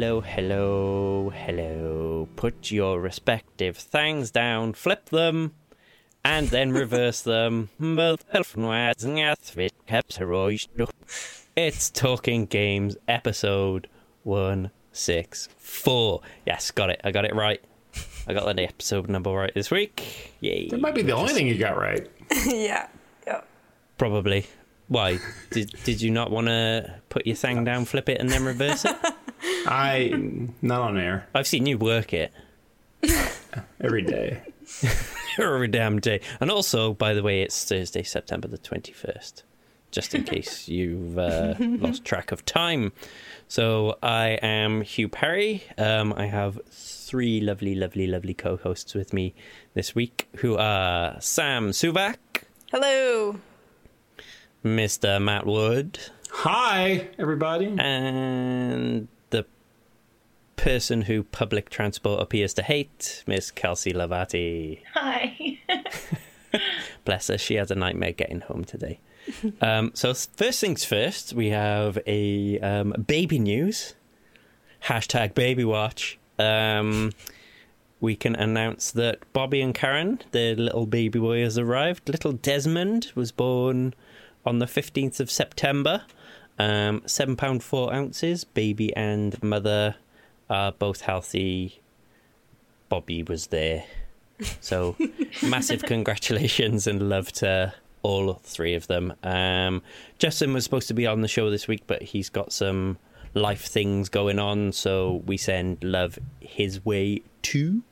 Hello, hello, hello, hello. Put your respective things down, flip them, and then reverse them. It's Talking Games episode 164. Yes, got it. I got it right. I got the episode number right this week. Yay. That might be the only thing you got right. yeah. Yeah. Probably. Why? Did did you not want to put your thing down, flip it, and then reverse it? I not on air I've seen you work it every day. every damn day. And also, by the way, it's Thursday, September the twenty first. Just in case you've uh, lost track of time. So I am Hugh Perry. Um, I have three lovely, lovely, lovely co-hosts with me this week, who are Sam Suvak, Hello. Mr. Matt Wood, Hi, everybody. and the person who public transport appears to hate, Miss Kelsey Lavati. Hi. Bless her, she had a nightmare getting home today. um, so first things first, we have a um, baby news. Hashtag baby watch. Um, we can announce that Bobby and Karen, their little baby boy, has arrived. Little Desmond was born on the 15th of September. Um, seven pound four ounces. Baby and mother are both healthy. Bobby was there. So massive congratulations and love to all three of them. Um, Justin was supposed to be on the show this week, but he's got some life things going on, so we send love his way too.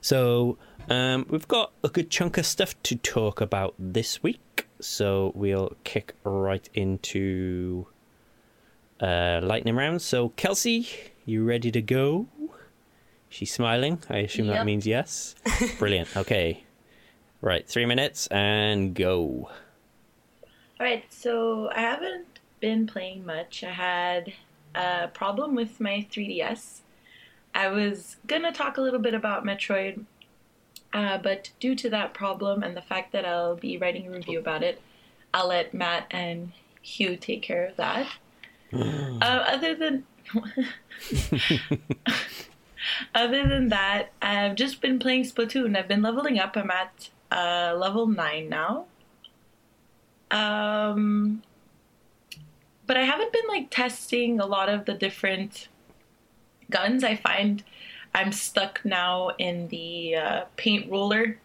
So um, we've got a good chunk of stuff to talk about this week, so we'll kick right into uh, lightning round. So Kelsey, you ready to go? She's smiling. I assume that means yes. Brilliant. Okay. Right, three minutes and go. All right, so I haven't been playing much. I had a problem with my 3DS. I was gonna talk a little bit about Metroid, uh, but due to that problem and the fact that I'll be writing a review about it, I'll let Matt and Hugh take care of that. uh, other than other than that, I've just been playing Splatoon. I've been leveling up. I'm at uh, level nine now. Um, but I haven't been like testing a lot of the different guns. I find I'm stuck now in the uh, paint roller,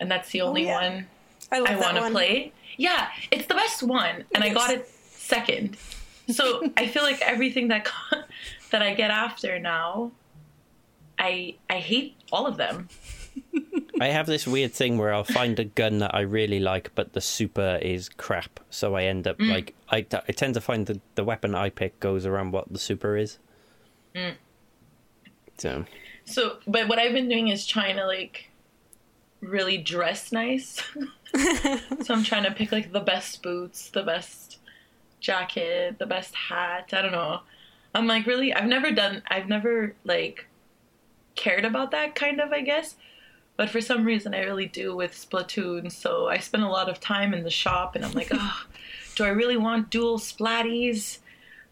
and that's the only yeah. one I I want to play. Yeah, it's the best one, and It I got it second. So I feel like everything that that I get after now, I I hate all of them. I have this weird thing where I'll find a gun that I really like, but the super is crap. So I end up mm. like I, I tend to find the the weapon I pick goes around what the super is. Mm. So So, but what I've been doing is trying to like really dress nice. so I'm trying to pick like the best boots, the best jacket, the best hat. I don't know. I'm like really I've never done I've never like cared about that kind of, I guess. But for some reason I really do with Splatoon. So I spend a lot of time in the shop and I'm like, "Oh, do I really want dual splatties?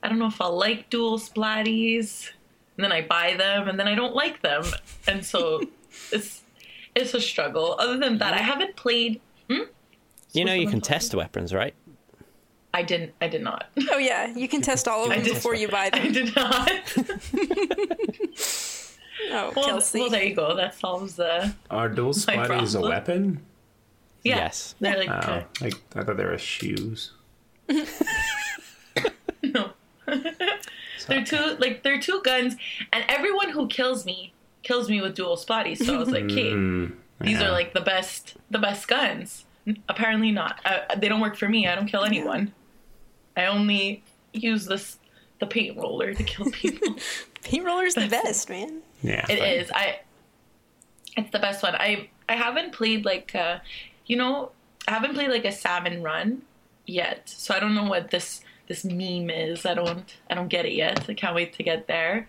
I don't know if I'll like dual splatties." and then I buy them, and then I don't like them, and so it's it's a struggle. Other than that, I haven't played. Hmm? you know you can test weapons, right? I didn't. I did not. Oh yeah, you can test all of them before you buy them. I did not. Oh, well, Kelsey. well, there you go. That solves the. Are dual splatties a weapon? Yeah, Yes. They're like Oh, uh, like I thought they were shoes. no. they're two like they're two guns, and everyone who kills me kills me with dual splatties. So I was like, okay, Mm, these yeah. are like the best the best guns. Apparently not. Uh, they don't work for me. I don't kill anyone. I only use this the paint roller to kill people. Paint roller's the best, man. yeah. It fine. is. I. It's the best one. I I haven't played like, uh, you know, I haven't played like a salmon run yet. So I don't know what this this meme is. I don't I don't get it yet. I can't wait to get there.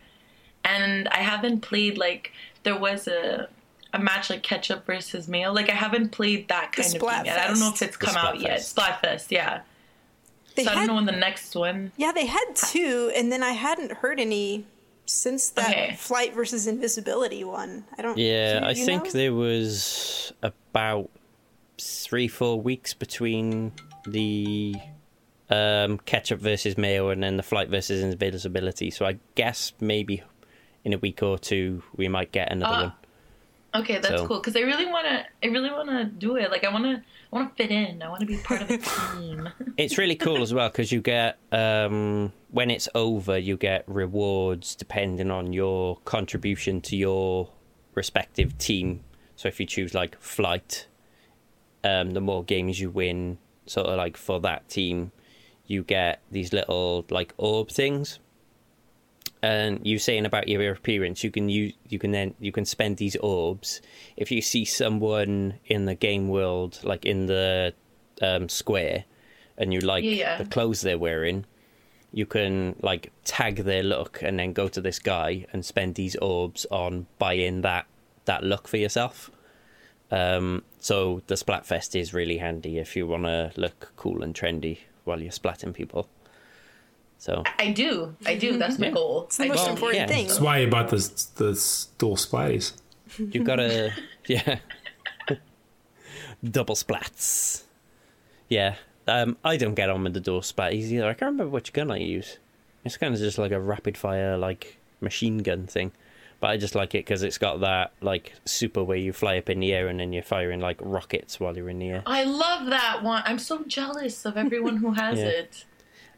And I haven't played like there was a a match like ketchup versus mayo. Like I haven't played that kind of game yet. I don't know if it's The come out yet. Splatfest. Splatfest, yeah. They so I don't had- know when the next one. Yeah, they had two, and then I hadn't heard any since that Okay. flight versus invisibility one. I don't. Yeah, do I think know? there was about three, four weeks between the um, ketchup versus mayo and then the flight versus invisibility. So I guess maybe in a week or two we might get another Ah. one. Okay, that's So- cool because I really want to. I really want to do it. Like I want to. I want to fit in. I want to be part of a team. It's really cool as well because you get um, when it's over, you get rewards depending on your contribution to your respective team. So if you choose like flight, um, the more games you win, sort of like for that team, you get these little like orb things. And you saying about your appearance, you can use you can then you can spend these orbs if you see someone in the game world, like in the um, square, and you like Yeah, the clothes they're wearing, you can like tag their look and then go to this guy and spend these orbs on buying that that look for yourself. Um, so the Splatfest is really handy if you want to look cool and trendy while you're splatting people. So I do. I do. That's my Yeah. goal. It's the I most do. important yeah. thing. That's why you bought the the dual splaties. you've got to yeah double splats. Yeah, um, I don't get on with the door splatties either. I can't remember which gun I use. It's kind of just like a rapid fire like machine gun thing. But I just like it because it's got that like super where you fly up in the air and then you're firing like rockets while you're in the air. I love that one. I'm so jealous of everyone who has Yeah. it.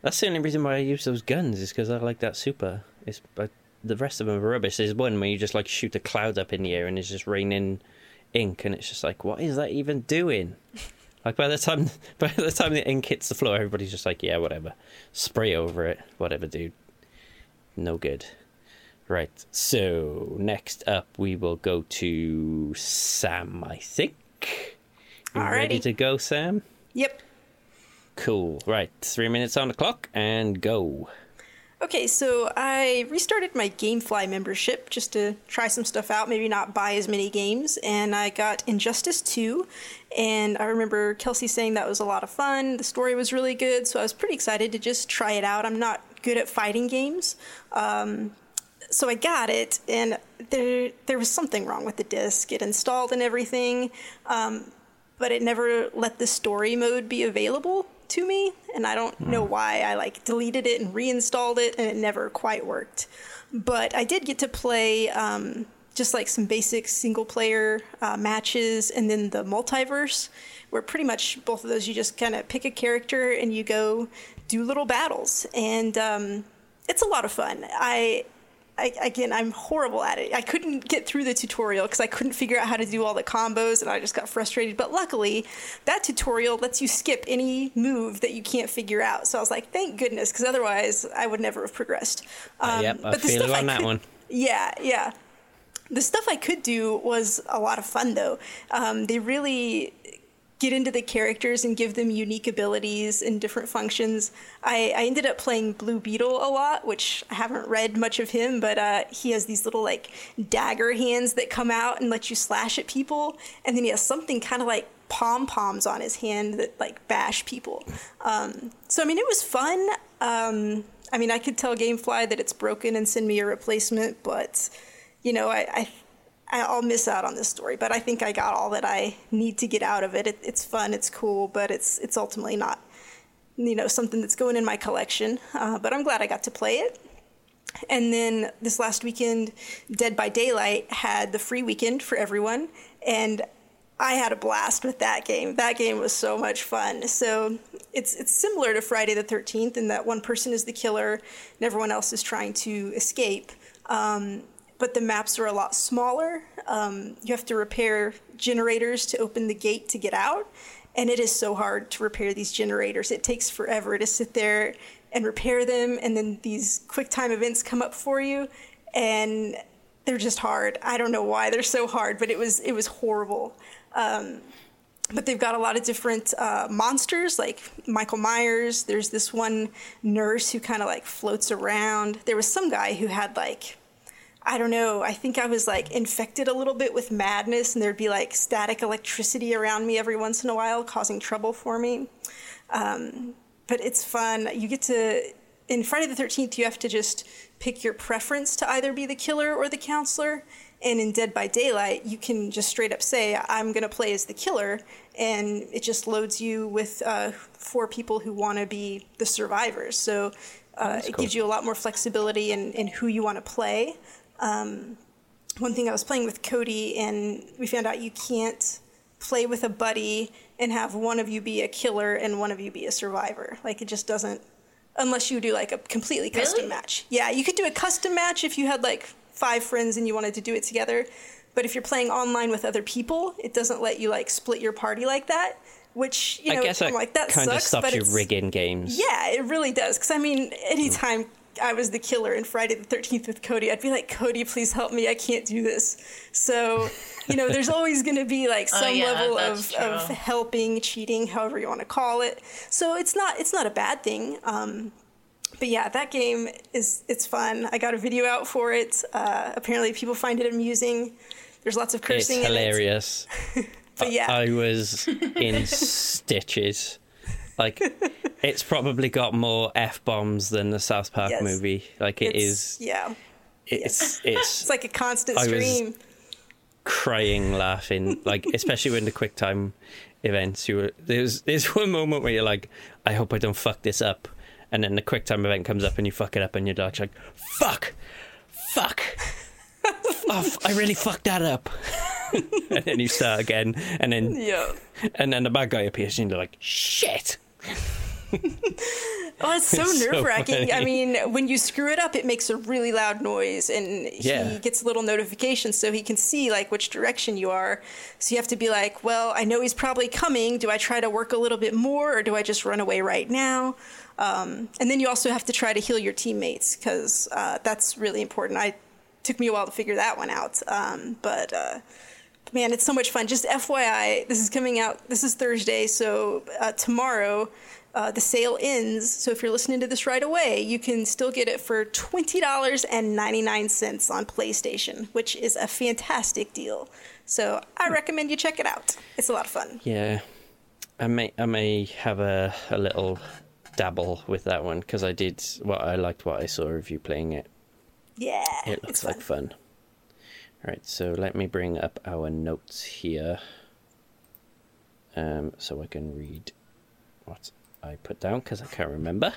That's the only reason why I use those guns is because I like that super. It's but the rest of them are rubbish. There's one where you just like shoot a cloud up in the air and it's just raining ink, and it's just like, what is that even doing? Like by the time by the time the ink hits the floor, everybody's just like, yeah, whatever, spray over it, whatever, dude. No good. Right. So next up, we will go to Sam. I think. You ready to go, Sam? Yep. Cool. Right. Three minutes on the clock and go. Okay, so I restarted my GameFly membership just to try some stuff out, maybe not buy as many games, and I got Injustice 2. And I remember Kelsey saying that was a lot of fun. The story was really good, so I was pretty excited to just try it out. I'm not good at fighting games. Um, so I got it, and there there was something wrong with the disc. It installed and everything, um, but it never let the story mode be available to me, and I don't know why. I like deleted it and reinstalled it, and it never quite worked. But I did get to play um, just like some basic single player uh, matches, and then the multiverse, where pretty much both of those you just kind of pick a character and you go do little battles, and um, it's a lot of fun. I I, again, I'm horrible at it. I couldn't get through the tutorial because I couldn't figure out how to do all the combos, and I just got frustrated. But luckily, that tutorial lets you skip any move that you can't figure out. So I was like, thank goodness, because otherwise, I would never have progressed. Um, yep, I but the feel stuff you I on that could- one. Yeah, yeah. The stuff I could do was a lot of fun, though. Um, they really get into the characters and give them unique abilities and different functions. I, I ended up playing Blue Beetle a lot, which I haven't read much of him, but uh, he has these little like dagger hands that come out and let you slash at people, and then he has something kind of like pom poms on his hand that like bash people. Um, so I mean, it was fun. Um, I mean, I could tell GameFly that it's broken and send me a replacement, but you know, I, I I'll miss out on this story, but I think I got all that I need to get out of it. it. It's fun, it's cool, but it's it's ultimately not, you know, something that's going in my collection. Uh, but I'm glad I got to play it. And then this last weekend, Dead by Daylight had the free weekend for everyone, and I had a blast with that game. That game was so much fun. So it's it's similar to Friday the Thirteenth in that one person is the killer and everyone else is trying to escape. Um, but the maps are a lot smaller. Um, you have to repair generators to open the gate to get out, and it is so hard to repair these generators. It takes forever to sit there and repair them, and then these quick time events come up for you, and they're just hard. I don't know why they're so hard, but it was it was horrible. Um, but they've got a lot of different uh, monsters like michael myers there's this one nurse who kind of like floats around there was some guy who had like i don't know i think i was like infected a little bit with madness and there'd be like static electricity around me every once in a while causing trouble for me um, but it's fun. You get to in Friday the Thirteenth. You have to just pick your preference to either be the killer or the counselor. And in Dead by Daylight, you can just straight up say, "I'm going to play as the killer," and it just loads you with uh, four people who want to be the survivors. So uh, it cool. gives you a lot more flexibility in, in who you want to play. Um, one thing I was playing with Cody, and we found out you can't play with a buddy and have one of you be a killer and one of you be a survivor. Like it just doesn't, unless you do like a completely custom Really? match. Yeah, you could do a custom match if you had like five friends and you wanted to do it together. But if you're playing online with other people, it doesn't let you like split your party like that. Which you know, I guess I'm that like that kind of sucks. stops but you it's, rigging games. yeah, it really does. Because I mean, anytime I was the killer in Friday the Thirteenth with Cody, I'd be like, Cody, please help me. I can't do this. So, you know, there's always going to be like Oh, some yeah, level that's of, of helping, cheating, however you want to call it. So it's not it's not a bad thing. Um, but yeah, that game is it's fun. I got a video out for it. Uh, apparently, people find it amusing. There's lots of It's cursing. in it. hilarious. But yeah, I was in stitches. Like, it's probably got more f bombs than the South Park Yes. movie. Like, it it's, is. Yeah, It's it's it's like a constant stream. crying, laughing. Like, especially when the quick time events. You were there's there's one moment where you're like, I hope I don't fuck this up, and then the quick time event comes up and you fuck it up, and you're like, like fuck, fuck. oh, I really fucked that up. and then you start again, and then Yeah. and then the bad guy appears, and you're like, shit. Oh, it's so It's nerve wracking. I mean, when you screw it up, it makes a really loud noise, and Yeah. he gets a little notification so he can see like which direction you are. So you have to be like, well, I know he's probably coming. Do I try to work a little bit more, or do I just run away right now? Um, and then you also have to try to heal your teammates because uh, that's really important. I took me a while to figure that one out, um, but. Uh, Man, it's so much fun. Just FYI, this is coming out. This is Thursday, so uh, tomorrow uh, the sale ends. So if you're listening to this right away, you can still get it for twenty dollars and ninety nine cents on PlayStation, which is a fantastic deal. So I recommend you check it out. It's a lot of fun. Yeah, I may I may have a a little dabble with that one because I did what I liked what I saw of you playing it. Yeah, It looks like fun. All right, so let me bring up our notes here, um, so I can read what I put down because I can't remember.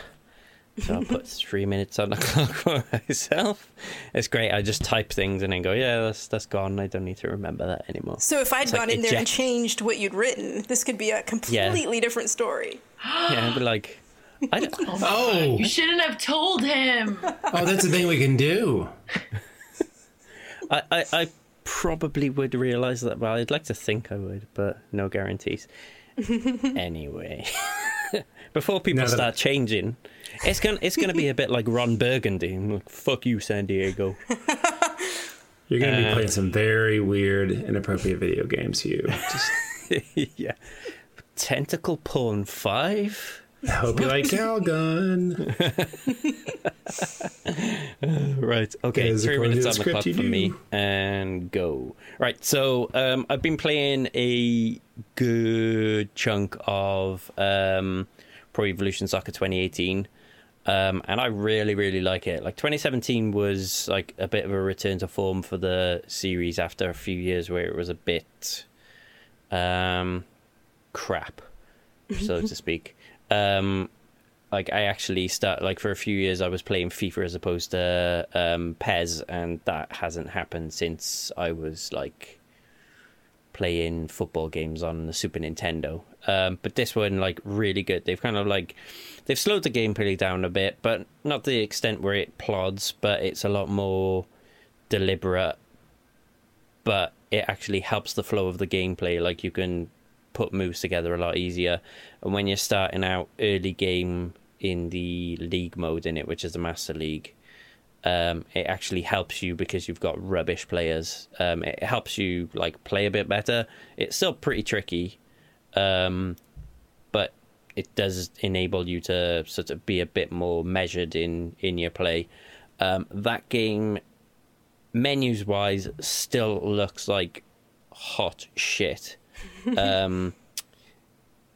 So I'll put three minutes on the clock for myself. It's great. I just type things and then go, yeah, that's that's gone. I don't need to remember that anymore. So if I'd It's like gone in there and changed what you'd written, this could be a completely different story. yeah, I'd like, I don't, Oh, You shouldn't have told him. oh, that's the thing we can do. I, I, I probably would realize that. Well, I'd like to think I would, but no guarantees. anyway, before people Now that- start changing, it's gonna it's gonna be a bit like Ron Burgundy. I'm like, Fuck you, San Diego. You're going to be playing um, some very weird, inappropriate video games. You. Just, yeah, tentacle porn five. I hope you like Calgon. Right. Okay. Three minutes on the clock for me, and go. Right. So um, I've been playing a good chunk of um, Pro Evolution Soccer 2018. Um, and I really, really like it. Like 2017 was like a bit of a return to form for the series after a few years where it was a bit um, crap, so to speak. Um, like I actually start like for a few years I was playing FIFA as opposed to um, PES, and that hasn't happened since I was like playing football games on the Super Nintendo. Um, but this one like really good. They've kind of like they've slowed the gameplay down a bit, but not the extent where it plods. But it's a lot more deliberate. But it actually helps the flow of the gameplay. Like you can put moves together a lot easier. And when you're starting out early game in the league mode in it, which is the Master League, um, it actually helps you because you've got rubbish players. Um, it helps you like play a bit better. It's still pretty tricky, um, but it does enable you to sort of be a bit more measured in in your play. Um, that game, menus wise, still looks like hot shit. Um,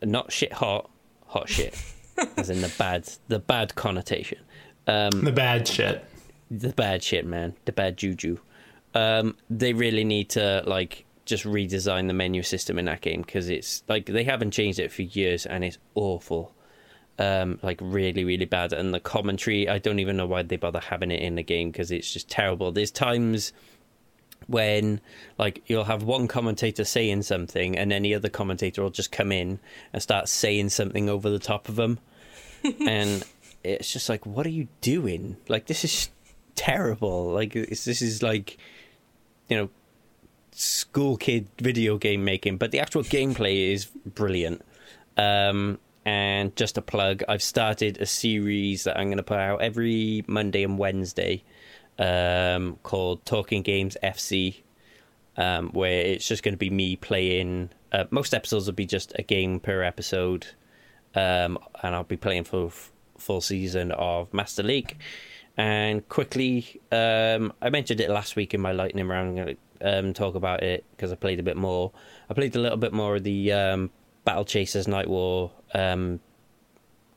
not shit hot, hot shit. as in the bad, the bad connotation, Um, The bad shit. the bad shit, man, the bad juju. Um, they really need to like just redesign the menu system in that game because it's like they haven't changed it for years and it's awful. Um, like really, really bad. And the commentary, I don't even know why they bother having it in the game because it's just terrible. There's times when like you'll have one commentator saying something and any other commentator will just come in and start saying something over the top of them and it's just like what are you doing? Like this is terrible. Like it's, this is like you know school kid video game making. But the actual gameplay is brilliant. Um and just a plug i've started a series that i'm going to put out every monday and wednesday um, called Talking Games FC, um, where it's just going to be me playing. Uh, most episodes will be just a game per episode, um, and I'll be playing for f- full season of Master League. And quickly, um, I mentioned it last week in my lightning round. I'm going to um, talk about it because I played a bit more. I played a little bit more of the um, Battle Chasers Night War um,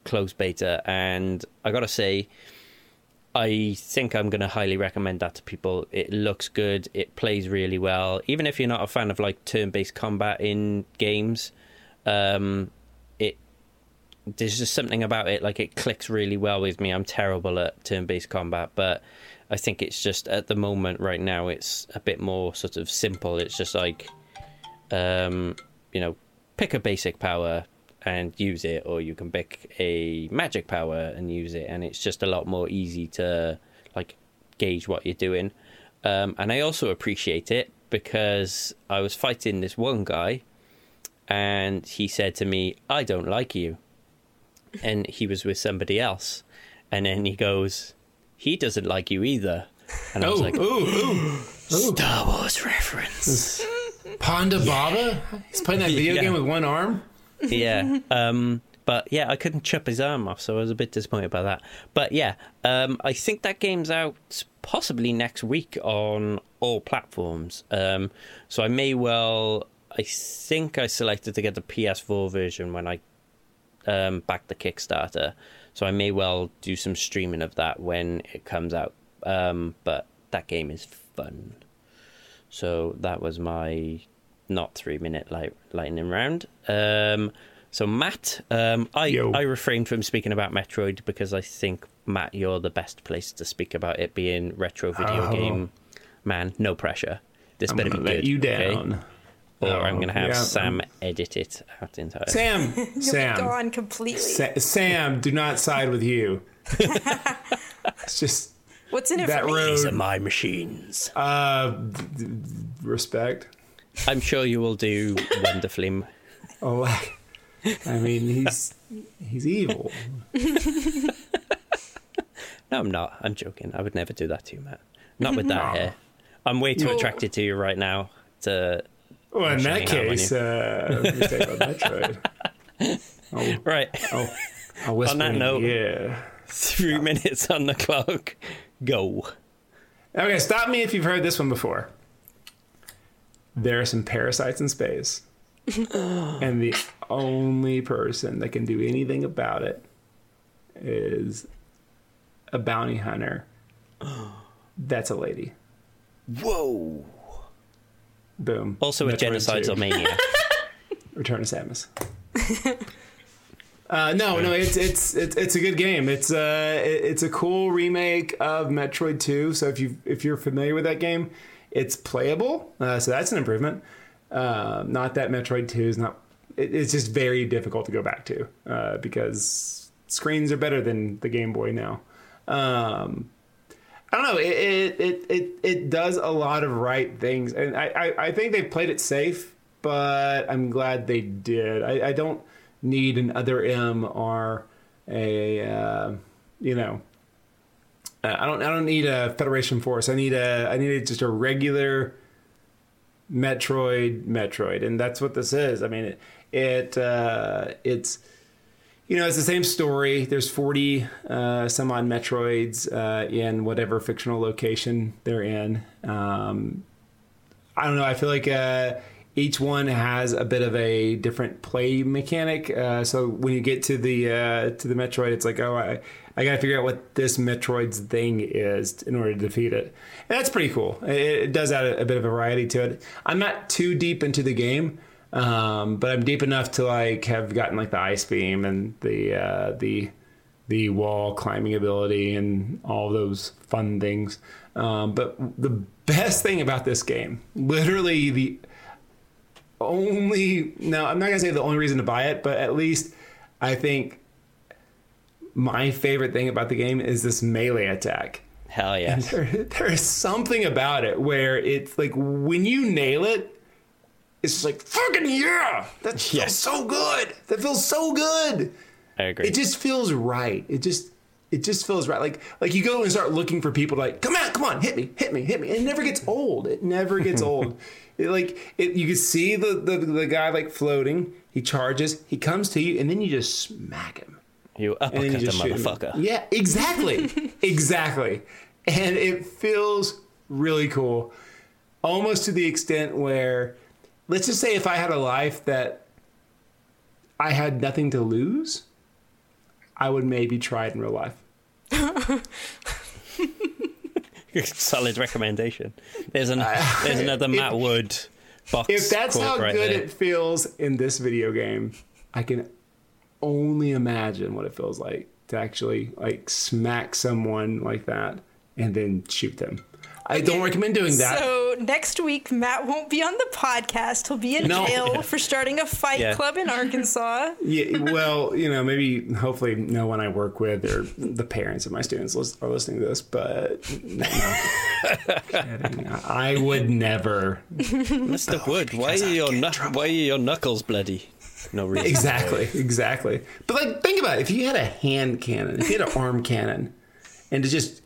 closed beta, and I got to say. I think I'm going to highly recommend that to people. It looks good. It plays really well. Even if you're not a fan of like turn-based combat in games, um, it there's just something about it like it clicks really well with me. I'm terrible at turn-based combat, but I think it's just at the moment right now it's a bit more sort of simple. It's just like, um, you know, pick a basic power, and use it, or you can pick a magic power and use it, and it's just a lot more easy to like gauge what you're doing. Um, and I also appreciate it because I was fighting this one guy, and he said to me, "I don't like you," and he was with somebody else, and then he goes, "He doesn't like you either," and I was Oh, like, ooh, ooh. "Star Wars reference." Ponda Baba? He's playing that video Yeah. game with one arm? Yeah. Um, but yeah, I couldn't chop his arm off, so I was a bit disappointed by that. But yeah, um, I think that game's out possibly next week on all platforms. Um, so I may well. I think I selected to get the PS4 version when I um, backed the Kickstarter. So I may well do some streaming of that when it comes out. Um, but that game is fun. So that was my not three minute light, lightning round. Um, so Matt, um, I Yo. I refrained from speaking about Metroid because I think Matt, you're the best place to speak about it being retro video Oh. game. Man, no pressure. This I'm better be gonna let good. you okay? down. Or Oh, I'm going to have yeah, Sam edit it out entirely. Sam, You'll Sam, gone completely. Sa- Sam, do not side with you. it's just What's in it that for me? road. These are my machines. Uh, d- d- respect. I'm sure you will do wonderfully. Oh, I mean, he's he's evil. No, I'm not. I'm joking. I would never do that to you, Matt. Not with that Aw. hair. I'm way too No. attracted to you right now to. Well, in that Shining out on case, uh, let me take about Metroid. Oh, Right. I'll whisper. On that note- yeah. Three minutes on the clock. Go. Okay, stop me if you've heard this one before. There are some parasites in space, and the only person that can do anything about it is a bounty hunter. That's a lady. Whoa. Boom. Also a Metroid genocidal 2. maniac. Return of Samus. uh, no, no, it's it's it's it's a good game. It's uh it's a cool remake of Metroid Two. So if you if you're familiar with that game, it's playable. Uh, so that's an improvement. Uh, not that Metroid Two is not. It, it's just very difficult to go back to uh, because screens are better than the Game Boy now. Um, I don't know. It it, it it it does a lot of right things, and I, I, I think they played it safe, but I'm glad they did. I, I don't need an other M or a uh, you know. Uh, I don't I don't need a Federation Force. I need a I need a, just a regular Metroid Metroid, and that's what this is. I mean, it, it uh, it's you know, it's the same story. There's 40 uh, some odd Metroids uh, in whatever fictional location they're in. Um, I don't know. I feel like uh, each one has a bit of a different play mechanic. Uh, so when you get to the uh, to the Metroid, it's like, oh, I, I got to figure out what this Metroid's thing is in order to defeat it. And that's pretty cool. It, it does add a, a, bit of variety to it. I'm not too deep into the game, um, but I'm deep enough to like have gotten like the ice beam and the uh, the the wall climbing ability and all those fun things. Um, but the best thing about this game, literally the only no, I'm not gonna say the only reason to buy it, but at least I think my favorite thing about the game is this melee attack. Hell yeah! There, there is something about it where it's like when you nail it, it's just like fucking yeah, that feels yeah. so good. That feels so good. I agree. It just feels right. It just it just feels right. Like like you go and start looking for people to like, come on, come on, hit me, hit me, hit me. It never gets old. It never gets old. It, like it, you can see the, the the guy like floating. He charges. He comes to you, and then you just smack him. You uppercut you the motherfucker. Him. Yeah, exactly, exactly. And it feels really cool, almost to the extent where, let's just say, if I had a life that I had nothing to lose, I would maybe try it in real life. Solid recommendation. There's an there's another Matt if, Wood box. If that's how right good there. it feels in this video game, I can only imagine what it feels like to actually like smack someone like that and then shoot them. I don't recommend doing that. So next week, Matt won't be on the podcast. He'll be in no. jail for starting a fight yeah. club in Arkansas. Yeah, well, you know, maybe hopefully no one I work with or the parents of my students are listening to this, but no, no. I would never. Mr. Wood, why are your why are your knuckles bloody? No reason. Exactly, exactly. But like, think about it. If you had a hand cannon, if you had an arm cannon, and to just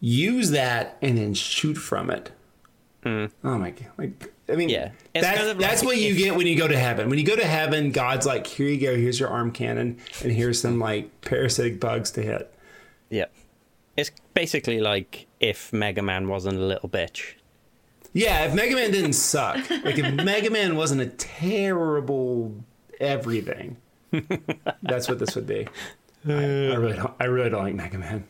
use that and then shoot from it. Mm. Oh my god! Like, I mean, yeah, that, kind of that's like what you get when you go to heaven. When you go to heaven, God's like, "Here you go. Here's your arm cannon, and here's some like parasitic bugs to hit." Yeah, it's basically like if Mega Man wasn't a little bitch. Yeah, if Mega Man didn't suck, like if Mega Man wasn't a terrible everything, that's what this would be. I, I really, don't, I really don't like Mega Man.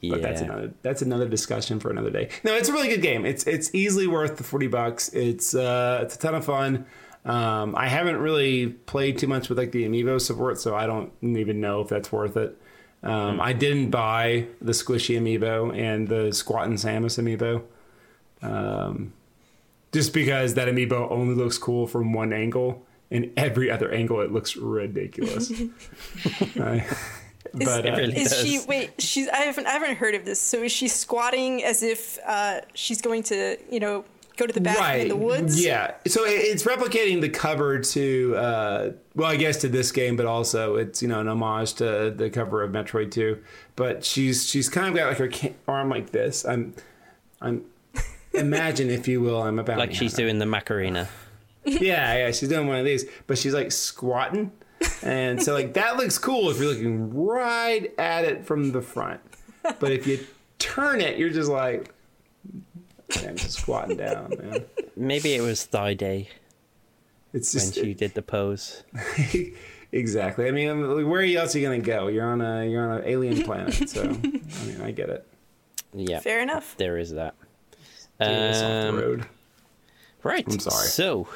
Yeah. But that's another that's another discussion for another day. No, it's a really good game. It's it's easily worth the forty bucks. It's uh it's a ton of fun. Um, I haven't really played too much with like the amiibo support, so I don't even know if that's worth it. Um, I didn't buy the squishy amiibo and the squatting Samus amiibo, um, just because that amiibo only looks cool from one angle, and every other angle it looks ridiculous. but uh, really is does. she? Wait, she's. I haven't. I haven't heard of this. So is she squatting as if uh, she's going to, you know, go to the bathroom right. in the woods? Yeah. So it's replicating the cover to, uh, well, I guess to this game, but also it's you know an homage to the cover of Metroid Two. But she's she's kind of got like her arm like this. I'm, I'm. Imagine, if you will, I'm about like she's doing the Macarena. yeah, yeah, she's doing one of these, but she's like squatting and so like that looks cool if you're looking right at it from the front. But if you turn it, you're just like man, just squatting down, man. Maybe it was thigh day. It's just when she did the pose. exactly. I mean, where else are you gonna go? You're on a you're on an alien planet, so I mean, I get it. Yeah, fair enough. There is that. Um, off the um, road. Right. I'm sorry. So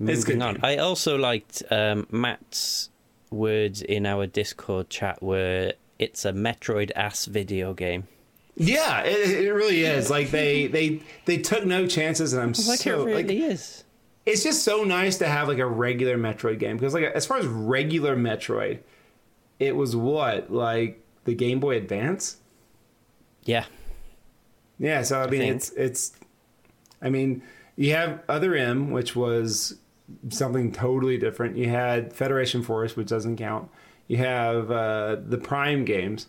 Moving on. I also liked um, Matt's words in our Discord chat where it's a Metroid ass video game. Yeah, it, it really is. Like they they they took no chances, and I'm like so it really like, is. It's just so nice to have like a regular Metroid game because like as far as regular Metroid, it was what like the Game Boy Advance. Yeah. Yeah. So I mean, I it's it's. I mean, you have Other M, which was something totally different. You had Federation Force, which doesn't count. You have uh, the Prime games.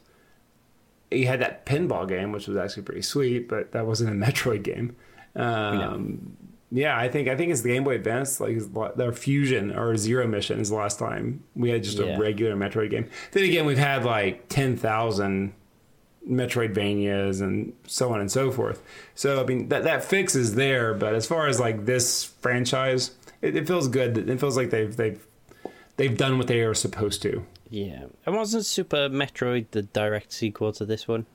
You had that pinball game, which was actually pretty sweet, but that wasn't a Metroid game. Um, Yeah, I think I think it's the Game Boy Advance, like their Fusion or Zero Mission is the last time we had just yeah. a regular Metroid game. Then again, we've had like ten thousand Metroidvanias and so on and so forth. So I mean that that fix is there, but as far as like this franchise, it, it feels good. It feels like they've they've they've done what they are supposed to. Yeah. And wasn't Super Metroid the direct sequel to this one?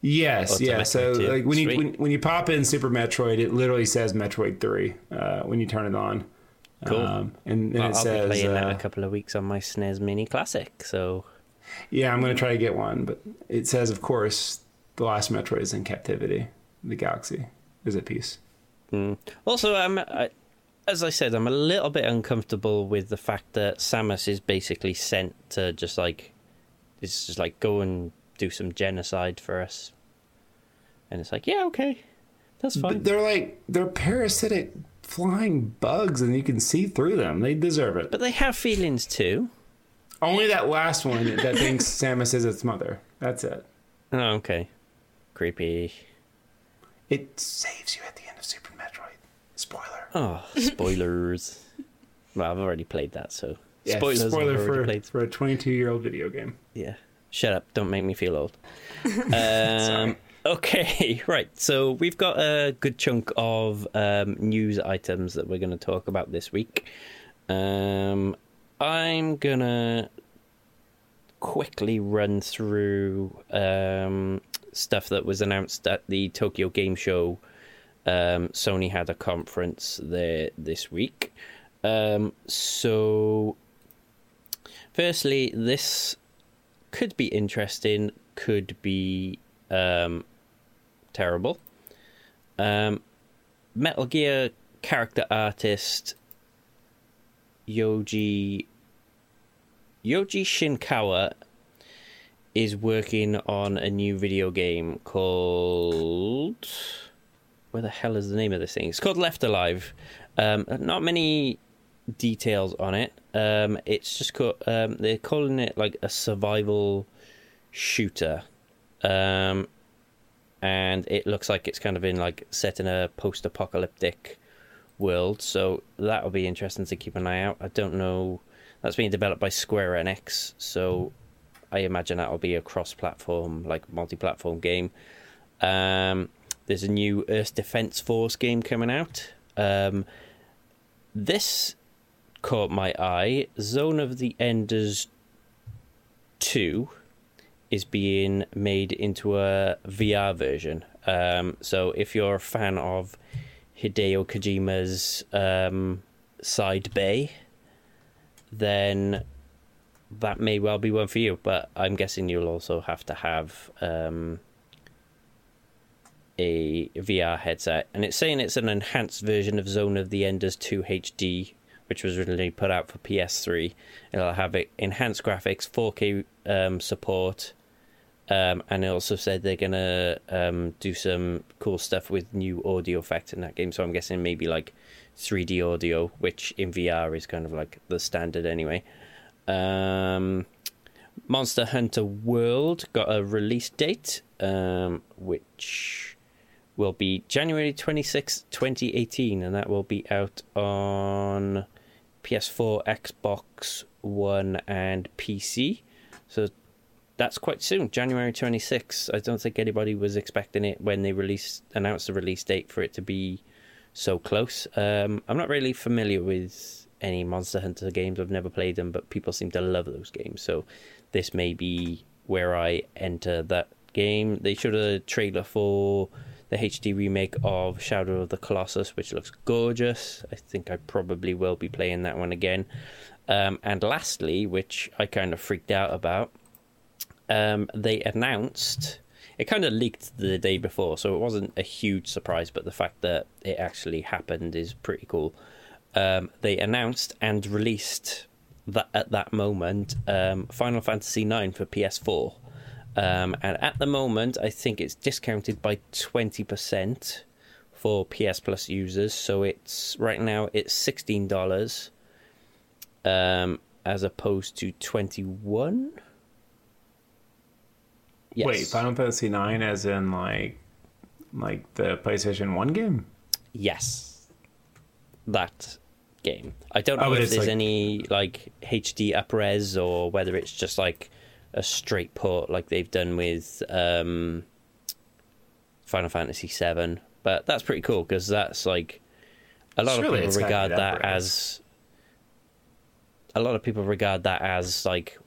Yes, yeah. Metroid So two. like when you when, when you pop in Super Metroid, it literally says Metroid Three uh, when you turn it on. Cool. Um, and then I'll, it says, I'll be playing that uh, a couple of weeks on my SNES Mini Classic. So Yeah, I'm gonna try to get one, but it says, of course, the last Metroid is in captivity. The galaxy is at peace. Mm. Also, I'm, I, as I said, I'm a little bit uncomfortable with the fact that Samus is basically sent to just like, it's just like go and do some genocide for us, and it's like, yeah, okay, that's fine. But they're like they're parasitic flying bugs, and you can see through them. They deserve it. But they have feelings too. Only that last one that thinks Samus is its mother. That's it. Oh, okay, creepy. It saves you at the end of Super Metroid. Spoiler. Oh, spoilers. well, I've already played that, so Yeah, spoilers. Spoiler for for a 22 year old video game. Yeah. Shut up. Don't make me feel old. Um, okay, right. So we've got a good chunk of um, news items that we're going to talk about this week. Um, I'm going to quickly run through um, stuff that was announced at the Tokyo Game Show. Um, Sony had a conference there this week. Um, so, firstly, this could be interesting, could be um, terrible. Um, Metal Gear character artist Yoji Yoji Shinkawa is working on a new video game called where the hell is the name of this thing? It's called Left Alive. Um, not many details on it. Um, it's just called, um, they're calling it like a survival shooter, um, and it looks like it's kind of in like set in a post-apocalyptic world. So that'll be interesting to keep an eye out. I don't know. That's being developed by Square Enix, so I imagine that'll be a cross-platform, like multi-platform game. Um, there's a new Earth Defense Force game coming out. Um, this caught my eye. Zone of the Enders 2 is being made into a VR version. Um, so if you're a fan of Hideo Kojima's um, Side Bay, then that may well be one for you. But I'm guessing you'll also have to have um, a VR headset, and it's saying it's an enhanced version of Zone of the Enders 2 HD, which was originally put out for PS3. It'll have enhanced graphics, 4K um, support, um, and it also said they're gonna um, do some cool stuff with new audio effects in that game. So I'm guessing maybe like 3D audio, which in VR is kind of like the standard anyway. Um, Monster Hunter World got a release date, um, which will be January 26, 2018, and that will be out on PS4, Xbox One, and PC. So that's quite soon, January 26. I don't think anybody was expecting it when they released announced the release date for it to be so close. Um, I'm not really familiar with any Monster Hunter games. I've never played them, but people seem to love those games. So this may be where I enter that game. They showed a trailer for the HD remake of Shadow of the Colossus, which looks gorgeous. I think I probably will be playing that one again. Um, and lastly, which I kind of freaked out about, um, they announced it kind of leaked the day before, so it wasn't a huge surprise. But the fact that it actually happened is pretty cool. Um, they announced and released that at that moment um, Final Fantasy IX for PS4. Um, and at the moment, I think it's discounted by 20% for PS Plus users. So it's right now it's $16 um, as opposed to 21 Yes. Wait, Final Fantasy Nine, as in like, like the PlayStation One game? Yes. That game. I don't know Oh, if there's like- any like HD upres or whether it's just like a straight port like they've done with um, Final Fantasy VII. But that's pretty cool because that's like a lot of people regard that as a lot of people regard that as like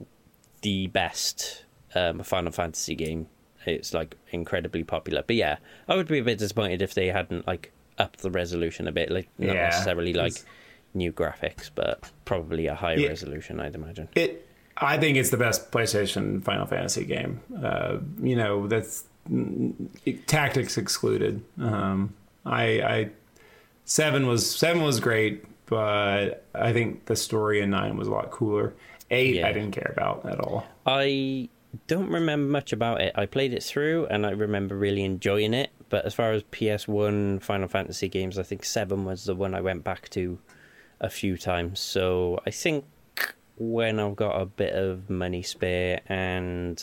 the best um, Final Fantasy game. It's like incredibly popular. But yeah, I would be a bit disappointed if they hadn't like upped the resolution a bit. Like not Yeah, necessarily like new graphics, but probably a higher Yeah. resolution, I'd imagine. It. I think it's the best PlayStation Final Fantasy game. Uh, you know, that's tactics excluded. Um, I, I seven was seven was great, but I think the story in nine was a lot cooler. Eight, Yeah. I didn't care about at all. I don't remember much about it. I played it through and I remember really enjoying it. But as far as PS1 Final Fantasy games, I think 7 was the one I went back to a few times. So I think when I've got a bit of money spare and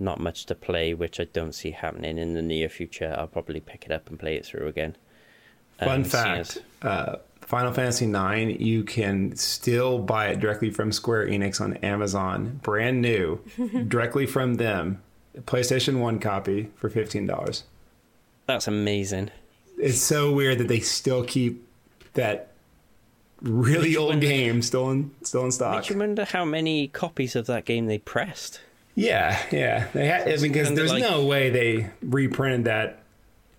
not much to play, which I don't see happening in the near future, I'll probably pick it up and play it through again. Fun Um, fact: uh, Final Fantasy IX, you can still buy it directly from Square Enix on Amazon, brand new, directly from them. PlayStation One copy for fifteen dollars. That's amazing. It's so weird that they still keep that really old wonder- game still in still in stock. Makes you wonder how many copies of that game they pressed. Yeah, yeah. They ha- because there's like- no way they reprinted that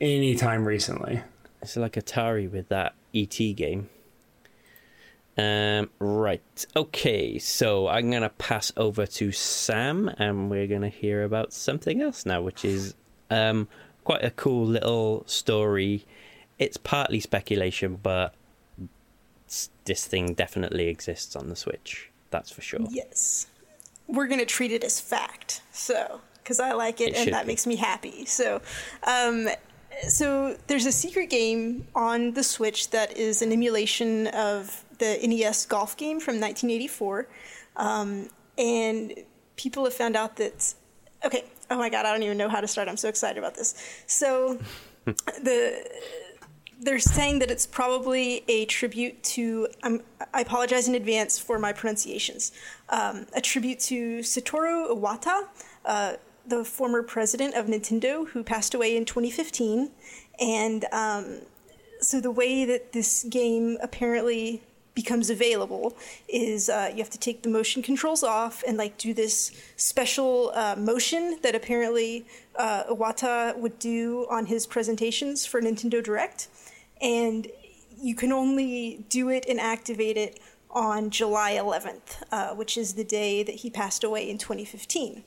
anytime recently. It's like Atari with that ET game. Um, right. Okay, so I'm going to pass over to Sam and we're going to hear about something else now, which is um, quite a cool little story. It's partly speculation, but s- this thing definitely exists on the Switch. That's for sure. Yes. We're going to treat it as fact. So, because I like it, It and that be. makes me happy. So, um, so there's a secret game on the Switch that is an emulation of the NES golf game from 1984. Um, and people have found out that, okay, oh my God, I don't even know how to start. I'm so excited about this. So, the they're saying that it's probably a tribute to. Um, I apologize in advance for my pronunciations. Um, a tribute to Satoru Iwata, uh, the former president of Nintendo, who passed away in 2015. And um, so the way that this game apparently becomes available is uh, you have to take the motion controls off and like do this special uh, motion that apparently uh, Iwata would do on his presentations for Nintendo Direct, and you can only do it and activate it on July 11th, uh, which is the day that he passed away in 2015.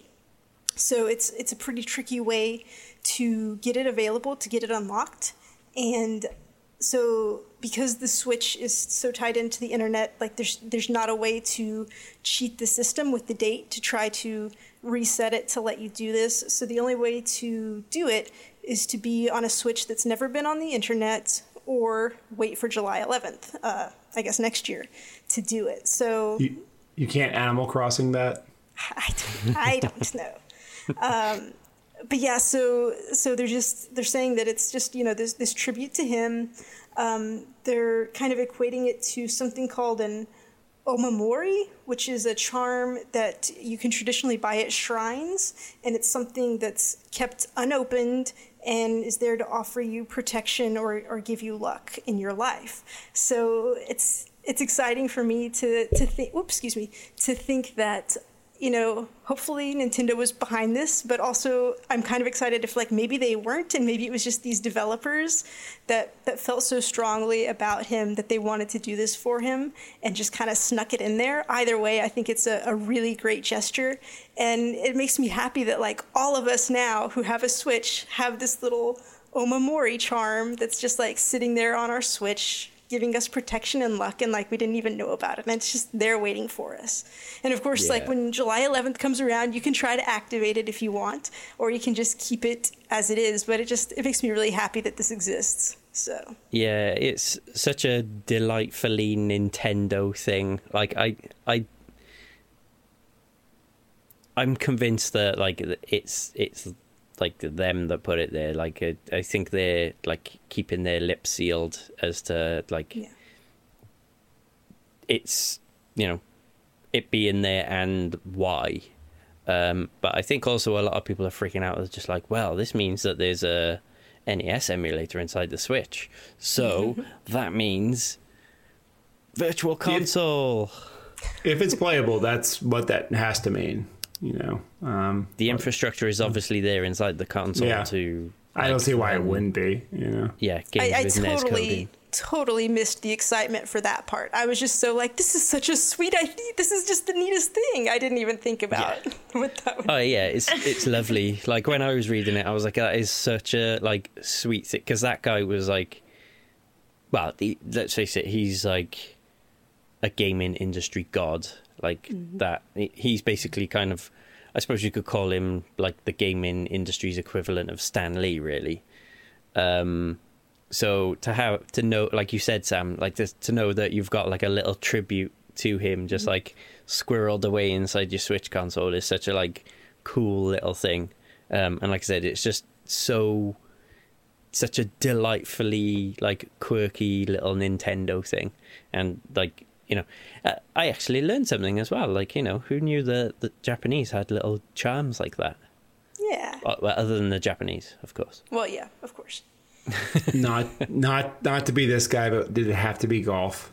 So it's it's a pretty tricky way to get it available, to get it unlocked, and so because the switch is so tied into the internet like there's there's not a way to cheat the system with the date to try to reset it to let you do this so the only way to do it is to be on a switch that's never been on the internet or wait for july 11th uh, i guess next year to do it so You you can't Animal Crossing that. I don't, I don't know. Um, but yeah, so so they're just they're saying that it's just you know this this tribute to him. Um, they're kind of equating it to something called an omamori, which is a charm that you can traditionally buy at shrines, and it's something that's kept unopened and is there to offer you protection or, or give you luck in your life. So it's it's exciting for me to to think. Oops, excuse me. To think that you know, hopefully Nintendo was behind this, but also I'm kind of excited if like maybe they weren't and maybe it was just these developers that that felt so strongly about him that they wanted to do this for him and just kind of snuck it in there. Either way, I think it's a, a really great gesture and it makes me happy that like all of us now who have a Switch have this little Omamori charm that's just like sitting there on our Switch giving us protection and luck and like we didn't even know about it. And it's just there waiting for us. And of course like when july 11th comes around you can try to activate it if you want or you can just keep it as it is. But it just it makes me really happy that this exists so. Yeah, it's such a delightfully Nintendo thing. Like I I I'm convinced that like it's it's like them that put it there. Like I, I think they're like keeping their lips sealed as to like yeah it's you know it being there and why. Um, but I think also a lot of people are freaking out. It's just like, well, this means that there's a NES emulator inside the Switch, so that means virtual console. If it's playable, that's what that has to mean. You know, um, The infrastructure is obviously there inside the console Yeah. to. I don't see why it wouldn't be. You know, Yeah, I, I totally, totally missed the excitement for that part. I was just so like, this is such a sweet idea. This is just the neatest thing. I didn't even think about what that would Oh yeah, it's it's lovely. Like when I was reading it, I was like, that is such a like sweet thing because that guy was like, well, the, let's face it, he's like a gaming industry god. Like that, he's basically kind of, I suppose you could call him like the gaming industry's equivalent of Stan Lee, really. Um, so to have to know, like you said, Sam, like to, to know that you've got like a little tribute to him, just like squirreled away inside your Switch console, is such a like cool little thing. Um, and like I said, it's just so such a delightfully like quirky little Nintendo thing, and like you know, uh, I actually learned something as well. Like you know, who knew that the Japanese had little charms like that? Yeah. Well, well, other than the Japanese, of course. Well, yeah, of course. not not not to be this guy, but did it have to be golf?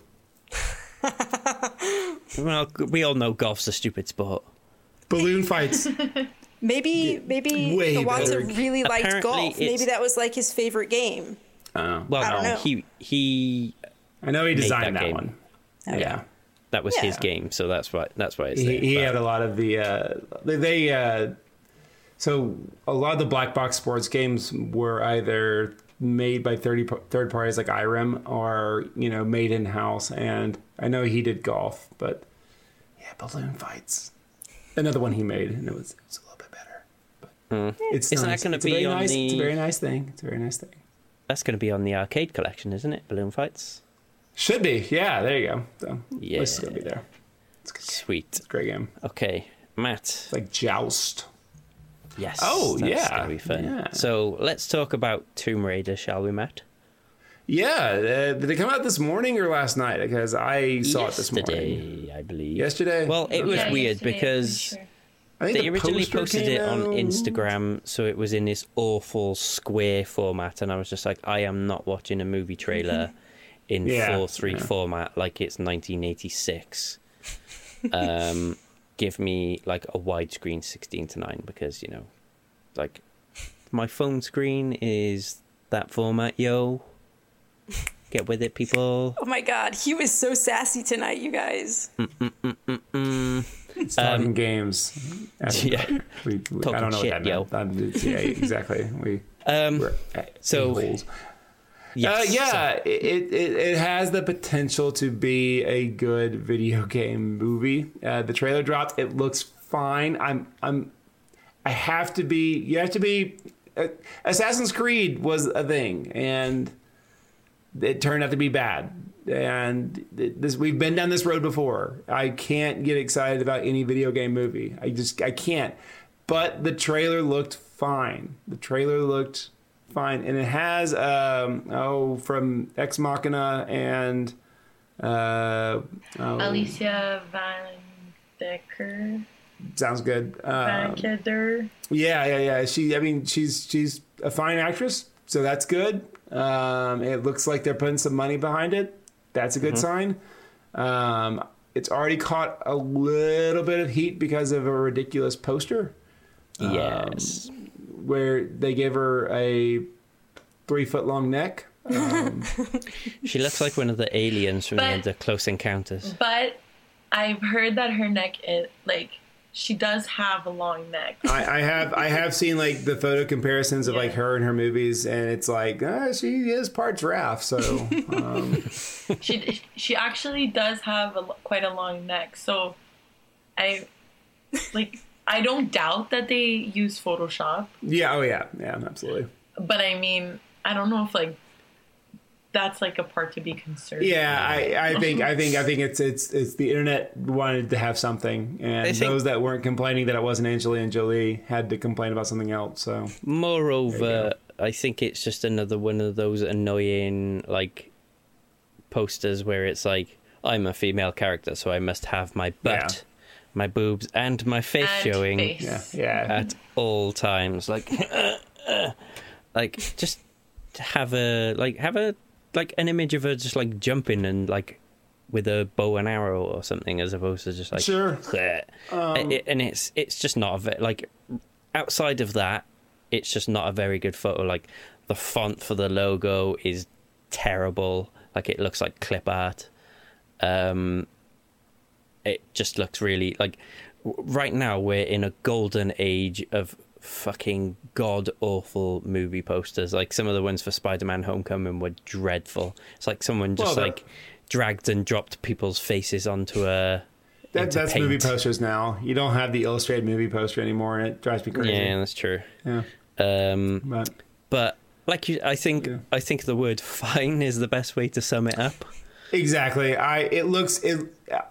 Well, we all know golf's a stupid sport. Balloon fights. Maybe maybe way the Watson better. really liked Apparently golf. Maybe that was like his favorite game. Uh, Well, I don't know. he he I know he designed that that, one. Okay. Yeah. that was his game, so that's why that's why it's he, there. he but- had a lot of the uh, they, they uh, so a lot of the black box sports games were either made by 30, third parties like IREM or you know made in house and I know he did golf but yeah balloon fights another one he made and it was, it was a little bit better but it's Hmm. Isn't that nice. gonna It's a be very on nice, it's a very nice thing it's a very nice thing That's going to be on the arcade collection, isn't it? Balloon fights. Should be yeah there you go so Yeah. it's gonna be there it's good. Sweet. It's a great game Okay, Matt. it's like joust Yes. Oh, that's yeah, Gonna be fun. yeah. So let's talk about Tomb Raider, shall we, Matt? Yeah, uh, did it come out this morning or last night? Because I saw it this morning. Yesterday, I believe. Yesterday. Well, it was Yeah, weird because sure. I think they the originally posted came it on out- Instagram, so it was in this awful square format, and I was just like, I am not watching a movie trailer in Yeah, four three yeah. format like it's 1986. um, give me like a widescreen 16 to 9 because you know, like my phone screen is that format, yo. Get with it, people. Oh my god, he was so sassy tonight, you guys. It's talking games. That's- Yeah. we, we, I Talking don't know shit, what that yo. meant. Um, yeah, exactly. We Um, we're uh, so- a-holes. Yes, uh, yeah, it, it it has the potential to be a good video game movie. Uh, the trailer dropped. It looks fine. I'm I'm I have to be. You have to be. Uh, Assassin's Creed was a thing, and it turned out to be bad. And this we've been down this road before. I can't get excited about any video game movie. I just I can't. But the trailer looked fine. The trailer looked fine, and it has um oh from Ex Machina and uh oh, Alicia Van Decker. sounds good. Van Um, Keder. Yeah, yeah, yeah. She, I mean, she's she's a fine actress, so that's good. Um, it looks like they're putting some money behind it. That's a good sign. Um, it's already caught a little bit of heat because of a ridiculous poster yes. Where they give her a three foot long neck. Um, She looks like one of the aliens from the end of Close Encounters. But I've heard that her neck is like she does have a long neck. I, I have I have seen like the photo comparisons of like her and her movies, and it's like ah, she is part giraffe. So um, she she actually does have a, quite a long neck. So I like I don't doubt that they use Photoshop, yeah, oh yeah, yeah, absolutely. but I mean I don't know if like that's like a part to be concerned. Yeah, I, I think I think I think it's it's it's the internet wanted to have something, and think- those that weren't complaining that it wasn't Angelina Jolie had to complain about something else. So Moreover, I think it's just another one of those annoying like posters where it's like I'm a female character, so I must have my butt my boobs and my face And showing face. Yeah, yeah. at all times. Like, like just have a like have a like an image of her just like jumping and like with a bow and arrow or something, as opposed to just like Sure. bleh. It- and it's it's just not a ve- like outside of that, it's just not a very good photo. Like the font for the logo is terrible. Like it looks like clip art. Um, it just looks really like right now we're in a golden age of fucking god awful movie posters. Like some of the ones for Spider-Man: Homecoming were dreadful. It's like someone just Well, like dragged and dropped people's faces onto a. That, that's paint. movie posters now. You don't have the illustrated movie poster anymore, and it drives me crazy. Yeah, that's true. Yeah, Um, but but like you, I think Yeah. I think the word "fine" is the best way to sum it up. Exactly. I it looks it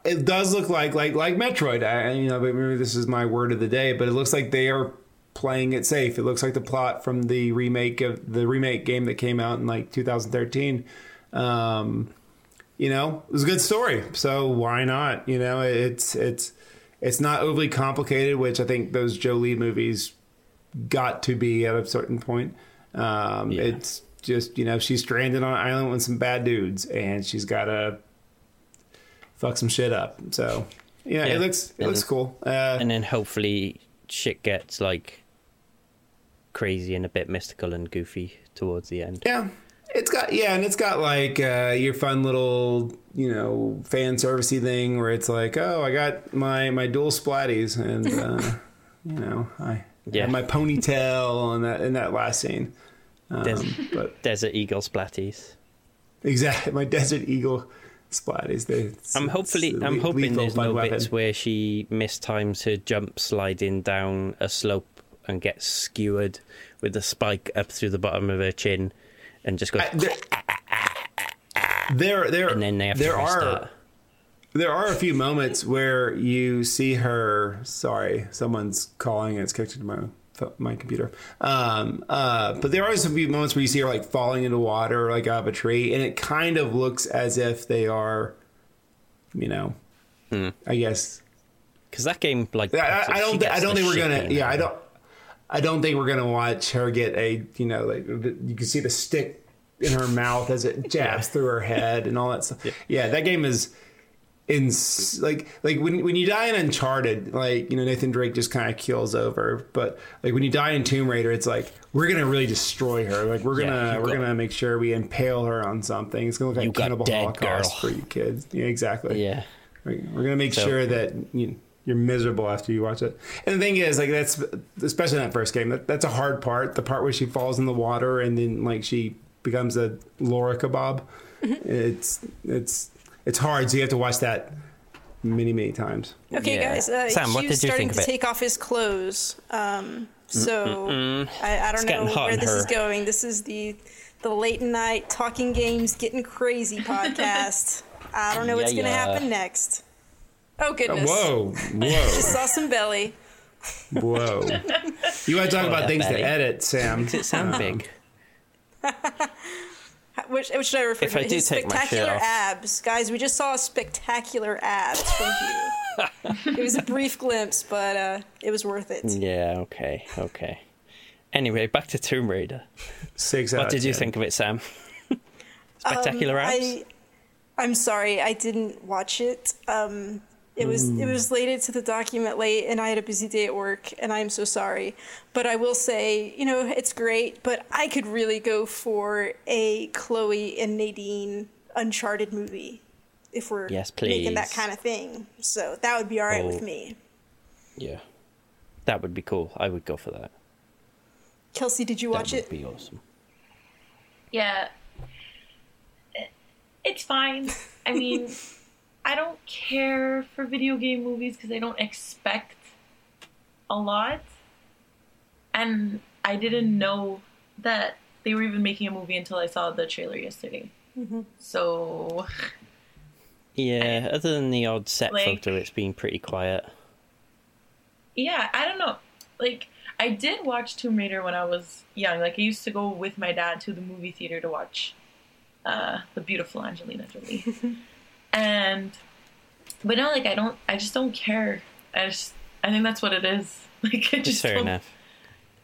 it does look like like like Metroid. I, you know, but maybe this is my word of the day. But it looks like they are playing it safe. It looks like the plot from the remake of the remake game that came out in like 2013. Um, you know, it was a good story. So why not? You know, it's it's it's not overly complicated, which I think those Jolie movies got to be at a certain point. Um, Yeah. It's just you know she's stranded on an island with some bad dudes, and she's got to fuck some shit up. So yeah, Yeah. it looks it And- looks cool. Uh, and then hopefully shit gets like crazy and a bit mystical and goofy towards the end. Yeah. It's got yeah, and it's got like uh, your fun little you know fan servicey thing where it's like, oh, I got my my dual splatties, and uh, you know I Yeah. my ponytail in that in that last scene. Um, but Desert Eagle splatties. exactly, my desert eagle splatties. They, it's- I'm hopefully a I'm hoping there's no weapon. bits where she mistimes her jump sliding down a slope and gets skewered with a spike up through the bottom of her chin and just goes I- there, there, there, and then they have there to are restart. there are a few moments where you see her. Sorry, someone's calling. and It's connected to my my computer. Um, uh, but there are some few moments where you see her like falling into water, like out of a tree, and it kind of looks as if they are, you know, Hmm. I guess. because that game like I, I, don't. gets I don't think we're gonna. Yeah, I don't. I don't think we're gonna watch her get a. You know, like you can see the stick in her mouth as it jabs through her head and all that stuff. Yeah, that game is. In like like when when you die in Uncharted, like you know Nathan Drake just kind of kills over, but like when you die in Tomb Raider, it's like we're gonna really destroy her. Like we're gonna you we're got- gonna make sure we impale her on something. It's gonna look like got Cannibal dead, Holocaust girl. for you kids. Yeah, exactly. Yeah, We're we're gonna make So- sure that you, you're miserable after you watch it. And the thing is, like that's especially in that first game. That, that's a hard part. The part where she falls in the water and then like she becomes a Lara kebab. Mm-hmm. It's it's it's hard. So you have to watch that many many times. Okay, Yeah. guys. Uh, Sam, what Hugh's did you starting think to of it? take off his clothes. Um, so I, I don't It's know where in this is going. This is the the late night talking games, getting crazy podcast. I don't know what's Yeah, gonna yeah. happen next. Oh goodness! whoa, whoa! Just saw some belly. whoa! You want to talk Oh, about that things to edit, Sam? does it sound Um, big? Which, which should I refer If to? I do His take spectacular off. abs, guys. We just saw a spectacular abs from you. it was a brief glimpse, but uh, it was worth it. Yeah, okay, okay. Anyway, back to Tomb Raider. Six. What of did you 10. think of it, Sam? Spectacular abs. Um, I, I'm sorry, I didn't watch it. Um, it was it hmm. was late into the document late, and I had a busy day at work, and I'm so sorry. But I will say, you know, it's great, but I could really go for a Chloe and Nadine Uncharted movie if we're Yes, making that kind of thing. So that would be all right Oh. with me. Yeah, that would be cool. I would go for that. Kelsey, did you watch it? that would it? be awesome. Yeah. It's fine. I mean, I don't care for video game movies because I don't expect a lot. And I didn't know that they were even making a movie until I saw the trailer yesterday. So, Yeah, other than the odd set Like- photo, it's been pretty quiet. yeah, I don't know. Like, I did watch Tomb Raider when I was young. Like, I used to go with my dad to the movie theater to watch uh, the beautiful Angelina Jolie. and, but now, like, I don't, I just don't care I just I think that's what it is. Like I It's just fair don't- enough.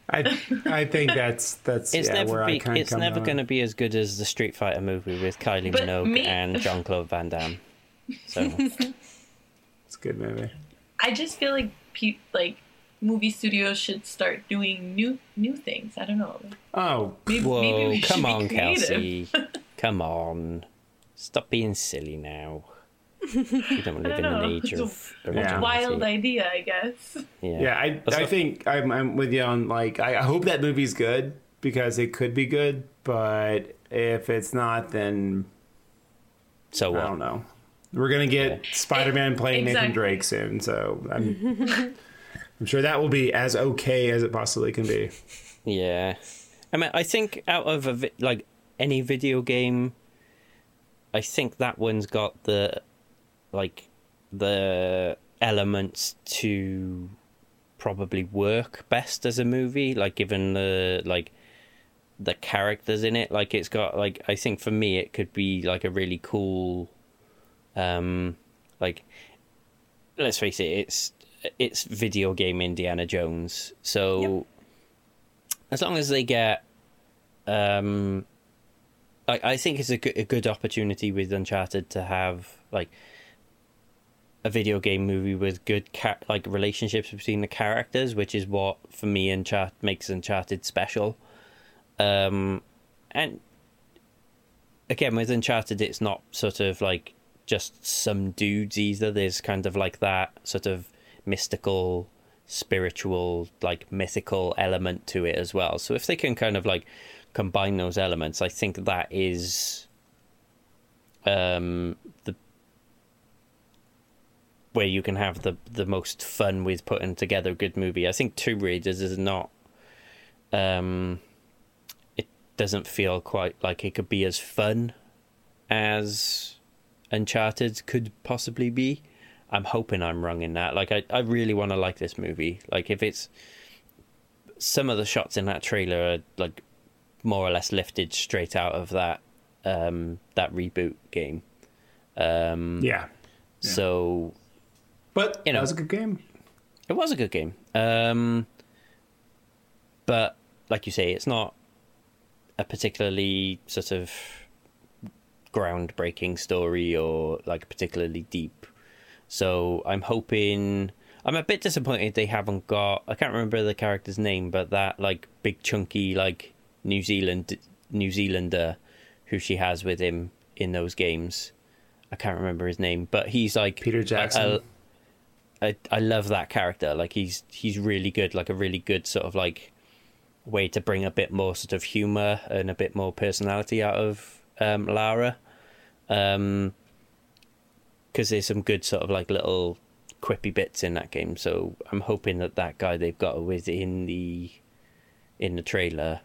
I I think that's that's It's yeah, never where be, I it's come never going to be as good as the Street Fighter movie with Kylie But Minogue me- and Jean Claude Van Damme. So It's a good movie. I just feel like pe- like movie studios should start doing new new things. I don't know. Oh, Maybe, maybe whoa, we come on, creative. Kelsey, come on, stop being silly now. You don't live in know. an age It's a of Yeah. Wild idea, I guess. Yeah, yeah. I That's I not- think I'm I'm with you on like I, I hope that movie's good because it could be good, but if it's not, then so I don't know. We're gonna get Spider-Man eh, playing Nathan Drake soon, so I'm I'm sure that will be as okay as it possibly can be. Yeah, I mean, I think out of a vi- like any video game, I think that one's got the like the elements to probably work best as a movie. Like given the like the characters in it, like it's got like I think for me it could be like a really cool, um, like let's face it, it's it's video game Indiana Jones. So as long as they get um I, I think it's a good, a good opportunity with Uncharted to have like a video game movie with good ca- like relationships between the characters, which is what for me Uncharted makes Uncharted special. Um, and again with Uncharted, it's not sort of like just some dudes either. There's kind of like that sort of mystical, spiritual, like mythical element to it as well. So if they can kind of like combine those elements, I think that is um the where you can have the the most fun with putting together a good movie. I think Tomb Raiders is not um it doesn't feel quite like it could be as fun as Uncharted could possibly be. I'm hoping I'm wrong in that. Like I, I really want to like this movie. Like if it's some of the shots in that trailer are like more or less lifted straight out of that um that reboot game. Um Yeah, so but You know. it was a good game. it was a good game. Um, but like you say, it's not a particularly sort of groundbreaking story or like particularly deep. So I'm hoping. I'm a bit disappointed they haven't got. I can't remember the character's name, but that like big chunky like New Zealand New Zealander who she has with him in those games. I can't remember his name, but he's like Peter Jackson. I I love that character. Like he's he's really good. Like a really good sort of like way to bring a bit more sort of humor and a bit more personality out of um, Lara. Um, because there's some good sort of like little quippy bits in that game. So I'm hoping that that guy they've got within the in the trailer.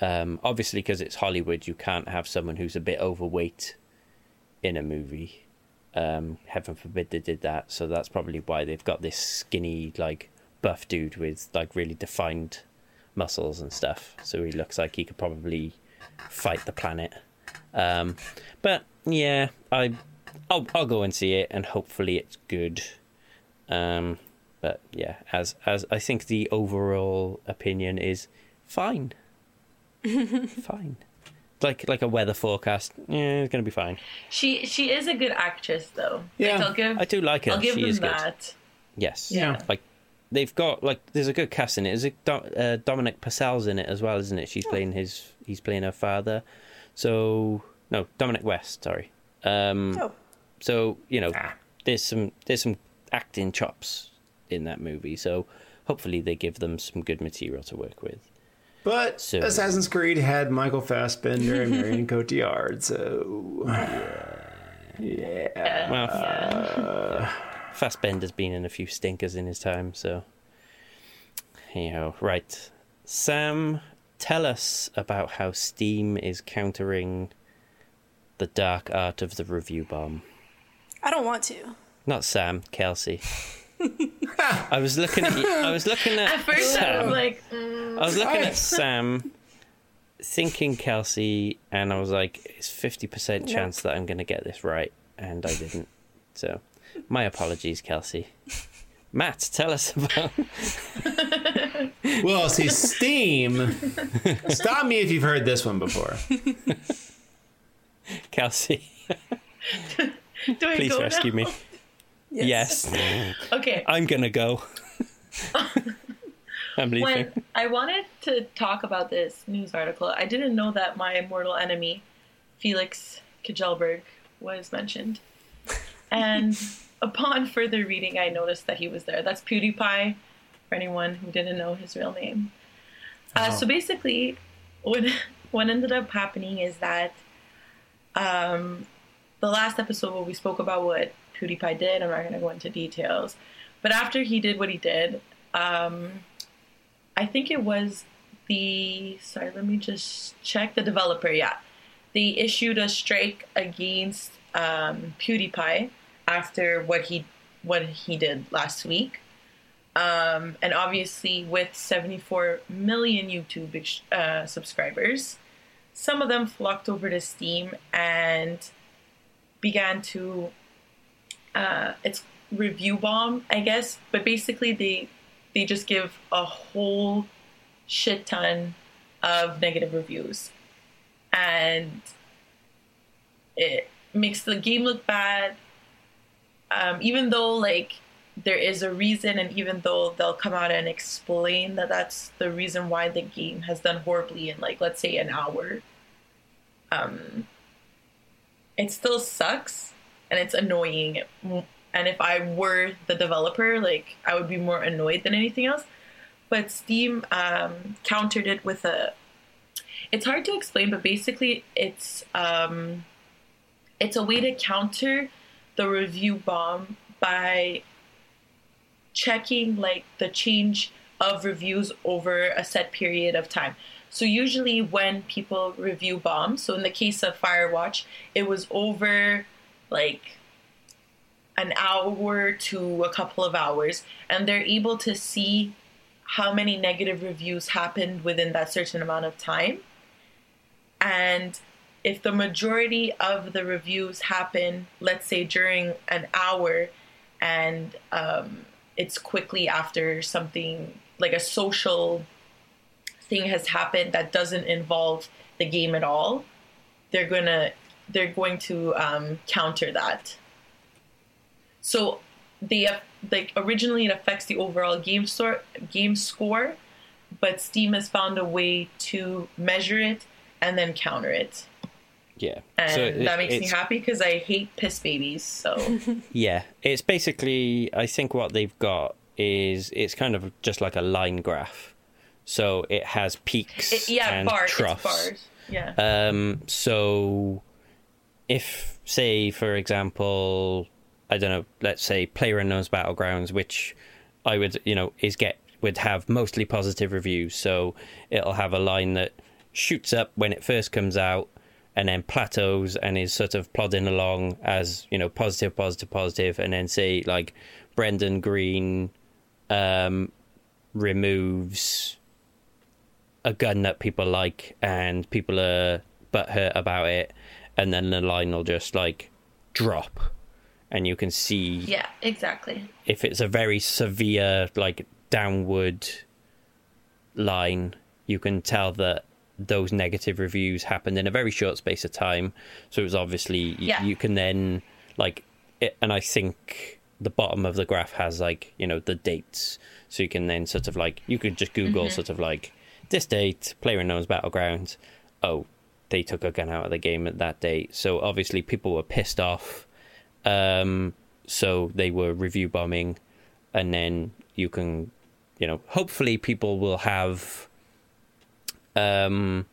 Um, obviously, because it's Hollywood, you can't have someone who's a bit overweight in a movie. Um, heaven forbid they did that. So that's probably why they've got this skinny, like buff dude with like really defined muscles and stuff. So he looks like he could probably fight the planet. Um, but yeah, I, I'll I'll go and see it, and hopefully it's good. Um, but yeah, as as I think the overall opinion is fine, fine. Like like a weather forecast, yeah, it's gonna be fine. She she is a good actress though. Yeah, like, I'll give I do like her. I'll give she them is good. that. Yes. Yeah. Like they've got like there's a good cast in it. There's a Do- uh, Dominic Purcell's in it as well, isn't it? She's playing his he's playing her father. So no, Dominic West, sorry. Um Oh, so, you know, Ah. there's some there's some acting chops in that movie. So hopefully they give them some good material to work with. But So- Assassin's Creed had Michael Fassbender and Marion Cotillard, so yeah. Well, uh, Fassbender's been in a few stinkers in his time, so you know, right. Sam, tell us about how Steam is countering the dark art of the review bomb. I don't want to. Not Sam, Kelsey. I was looking at you, I was looking at, At first, I Sam. was like, mm, I was looking at Sam, thinking Kelsey, and I was like, "It's fifty percent Nope. chance that I'm going to get this right," and I didn't. So, my apologies, Kelsey. Matt, tell us about. Well, see, Steam. Stop me if you've heard this one before. Kelsey, Do I please go rescue now? me. Yes. Okay. I'm gonna go. I'm leaving. when I wanted to talk about this news article, I didn't know that my mortal enemy, Felix Kjellberg, was mentioned. And upon further reading, I noticed that he was there. That's PewDiePie, for anyone who didn't know his real name. Uh, Oh. So basically, what what ended up happening is that um, the last episode where we spoke about what PewDiePie did, I'm not going to go into details, but after he did what he did, um, I think it was the sorry, let me just check the developer. Yeah, they issued a strike against um, PewDiePie after what he what he did last week. Um, and obviously, with 74 million YouTube uh, subscribers, some of them flocked over to Steam and began to uh, it's review bomb, I guess. But basically, they they just give a whole shit ton of negative reviews, and it makes the game look bad. Um, even though like there is a reason, and even though they'll come out and explain that that's the reason why the game has done horribly in like let's say an hour, um, it still sucks and it's annoying. And if I were the developer, like I would be more annoyed than anything else. But Steam um, countered it with a. It's hard to explain, but basically, it's um, it's a way to counter the review bomb by checking like the change of reviews over a set period of time. So usually when people review bombs, so in the case of Firewatch, it was over like an hour to a couple of hours and they're able to see how many negative reviews happened within that certain amount of time. And if the majority of the reviews happen, let's say during an hour, and um, it's quickly after something like a social thing has happened that doesn't involve the game at all, they're gonna they're going to um, counter that. So they like originally it affects the overall game store game score, but Steam has found a way to measure it and then counter it, Yeah. and So it- that makes me happy because I hate piss babies. So Yeah, it's basically. I think what they've got is it's kind of just like a line graph. So it has peaks it, yeah, and bars, troughs. it's bars. Yeah, Um, so if, say, for example, I don't know, let's say PlayerUnknown's Battlegrounds, which I would, you know, is get would have mostly positive reviews. So it'll have a line that shoots up when it first comes out and then plateaus and is sort of plodding along as, you know, positive, positive, positive, and then say like Brendan Greene um removes a gun that people like and people are butthurt about it. And then the line will just like drop and you can see yeah, exactly. if it's a very severe like downward line you can tell that those negative reviews happened in a very short space of time. So it was obviously Yeah. you can then like it, and i think the bottom of the graph has like you know the dates. So you can then sort of like you could just google mm-hmm. sort of like this date player unknown's battlegrounds. Oh they took a gun out of the game at that date. So obviously people were pissed off um so they were review bombing and then you can you know hopefully people will have um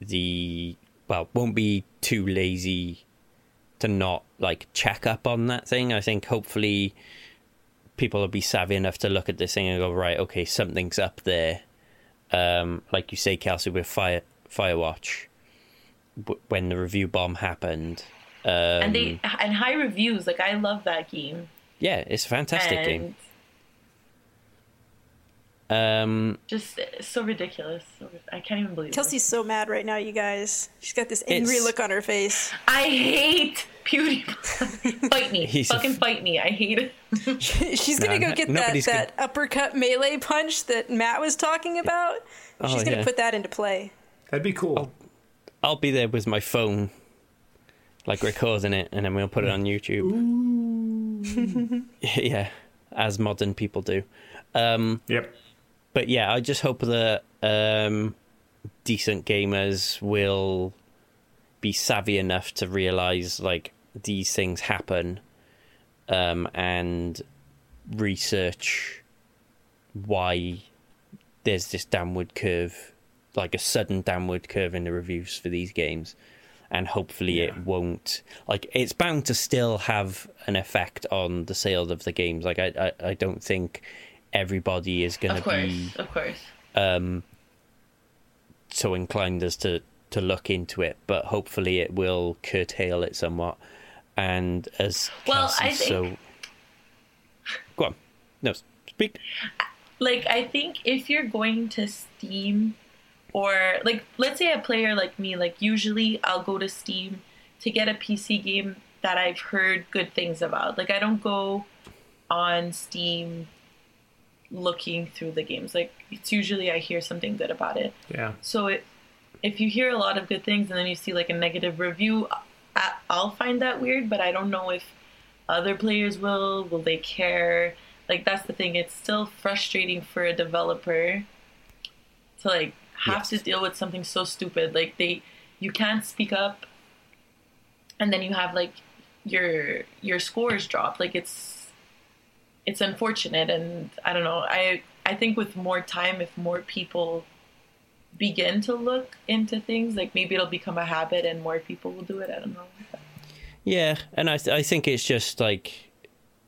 the well won't be too lazy to not like check up on that thing. I think hopefully people will be savvy enough to look at this thing and go right okay something's up there. Um like you say kelsey with fire firewatch when the review bomb happened um and they and high reviews. Like I love that game. yeah it's a fantastic and game Um, Just so ridiculous. I can't even believe Kelsey's so mad right now, you guys. She's got this angry It's- look on her face. I hate PewDiePie. fight me. He's a- Fucking fight me. I hate it. She's gonna No, go get that, nobody's that uppercut melee punch that Matt was talking about. She's Oh, gonna yeah. put that into play. That'd be cool. I'll be there with my phone, like recording it, and then we'll put it on YouTube. yeah, as modern people do. Um, Yep. but yeah, I just hope that um, decent gamers will be savvy enough to realize like these things happen um, and research why there's this downward curve, like a sudden downward curve in the reviews for these games. And hopefully Yeah. it won't. Like it's bound to still have an effect on the sales of the games. Like I, I, I don't think everybody is going to be Of course. um, so inclined as to to look into it, but hopefully it will curtail it somewhat. And as Well, Kelsey I think- so, go on, no, speak. like I think if you're going to Steam or like let's say a player like me, like usually I'll go to Steam to get a PC game that I've heard good things about. Like I don't go on Steam looking through the games. Like it's usually I hear something good about it. Yeah. So it, if you hear a lot of good things and then you see like a negative review, I, I'll find that weird. But I don't know if other players will. Will they care? Like that's the thing. It's still frustrating for a developer to like have Yes. to deal with something so stupid. Like they, you can't speak up, and then you have like your your scores drop. Like it's it's unfortunate, and I don't know. I I think with more time, if more people begin to look into things, like maybe it'll become a habit and more people will do it. I don't know. Yeah, and I th- I think it's just like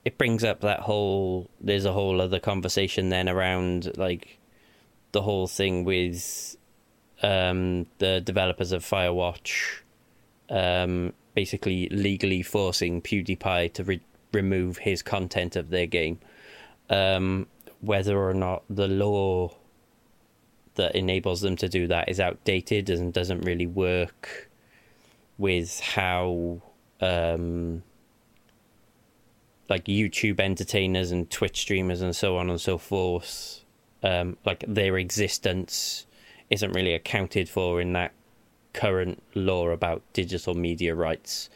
it brings up that whole. There's a whole other conversation then around like the whole thing with um, the developers of Firewatch, um, basically legally forcing PewDiePie to re- remove his content of their game, um, whether or not the law that enables them to do that is outdated and doesn't really work with how um, like YouTube entertainers and Twitch streamers and so on and so forth, um, like their existence isn't really accounted for in that current law about digital media rights.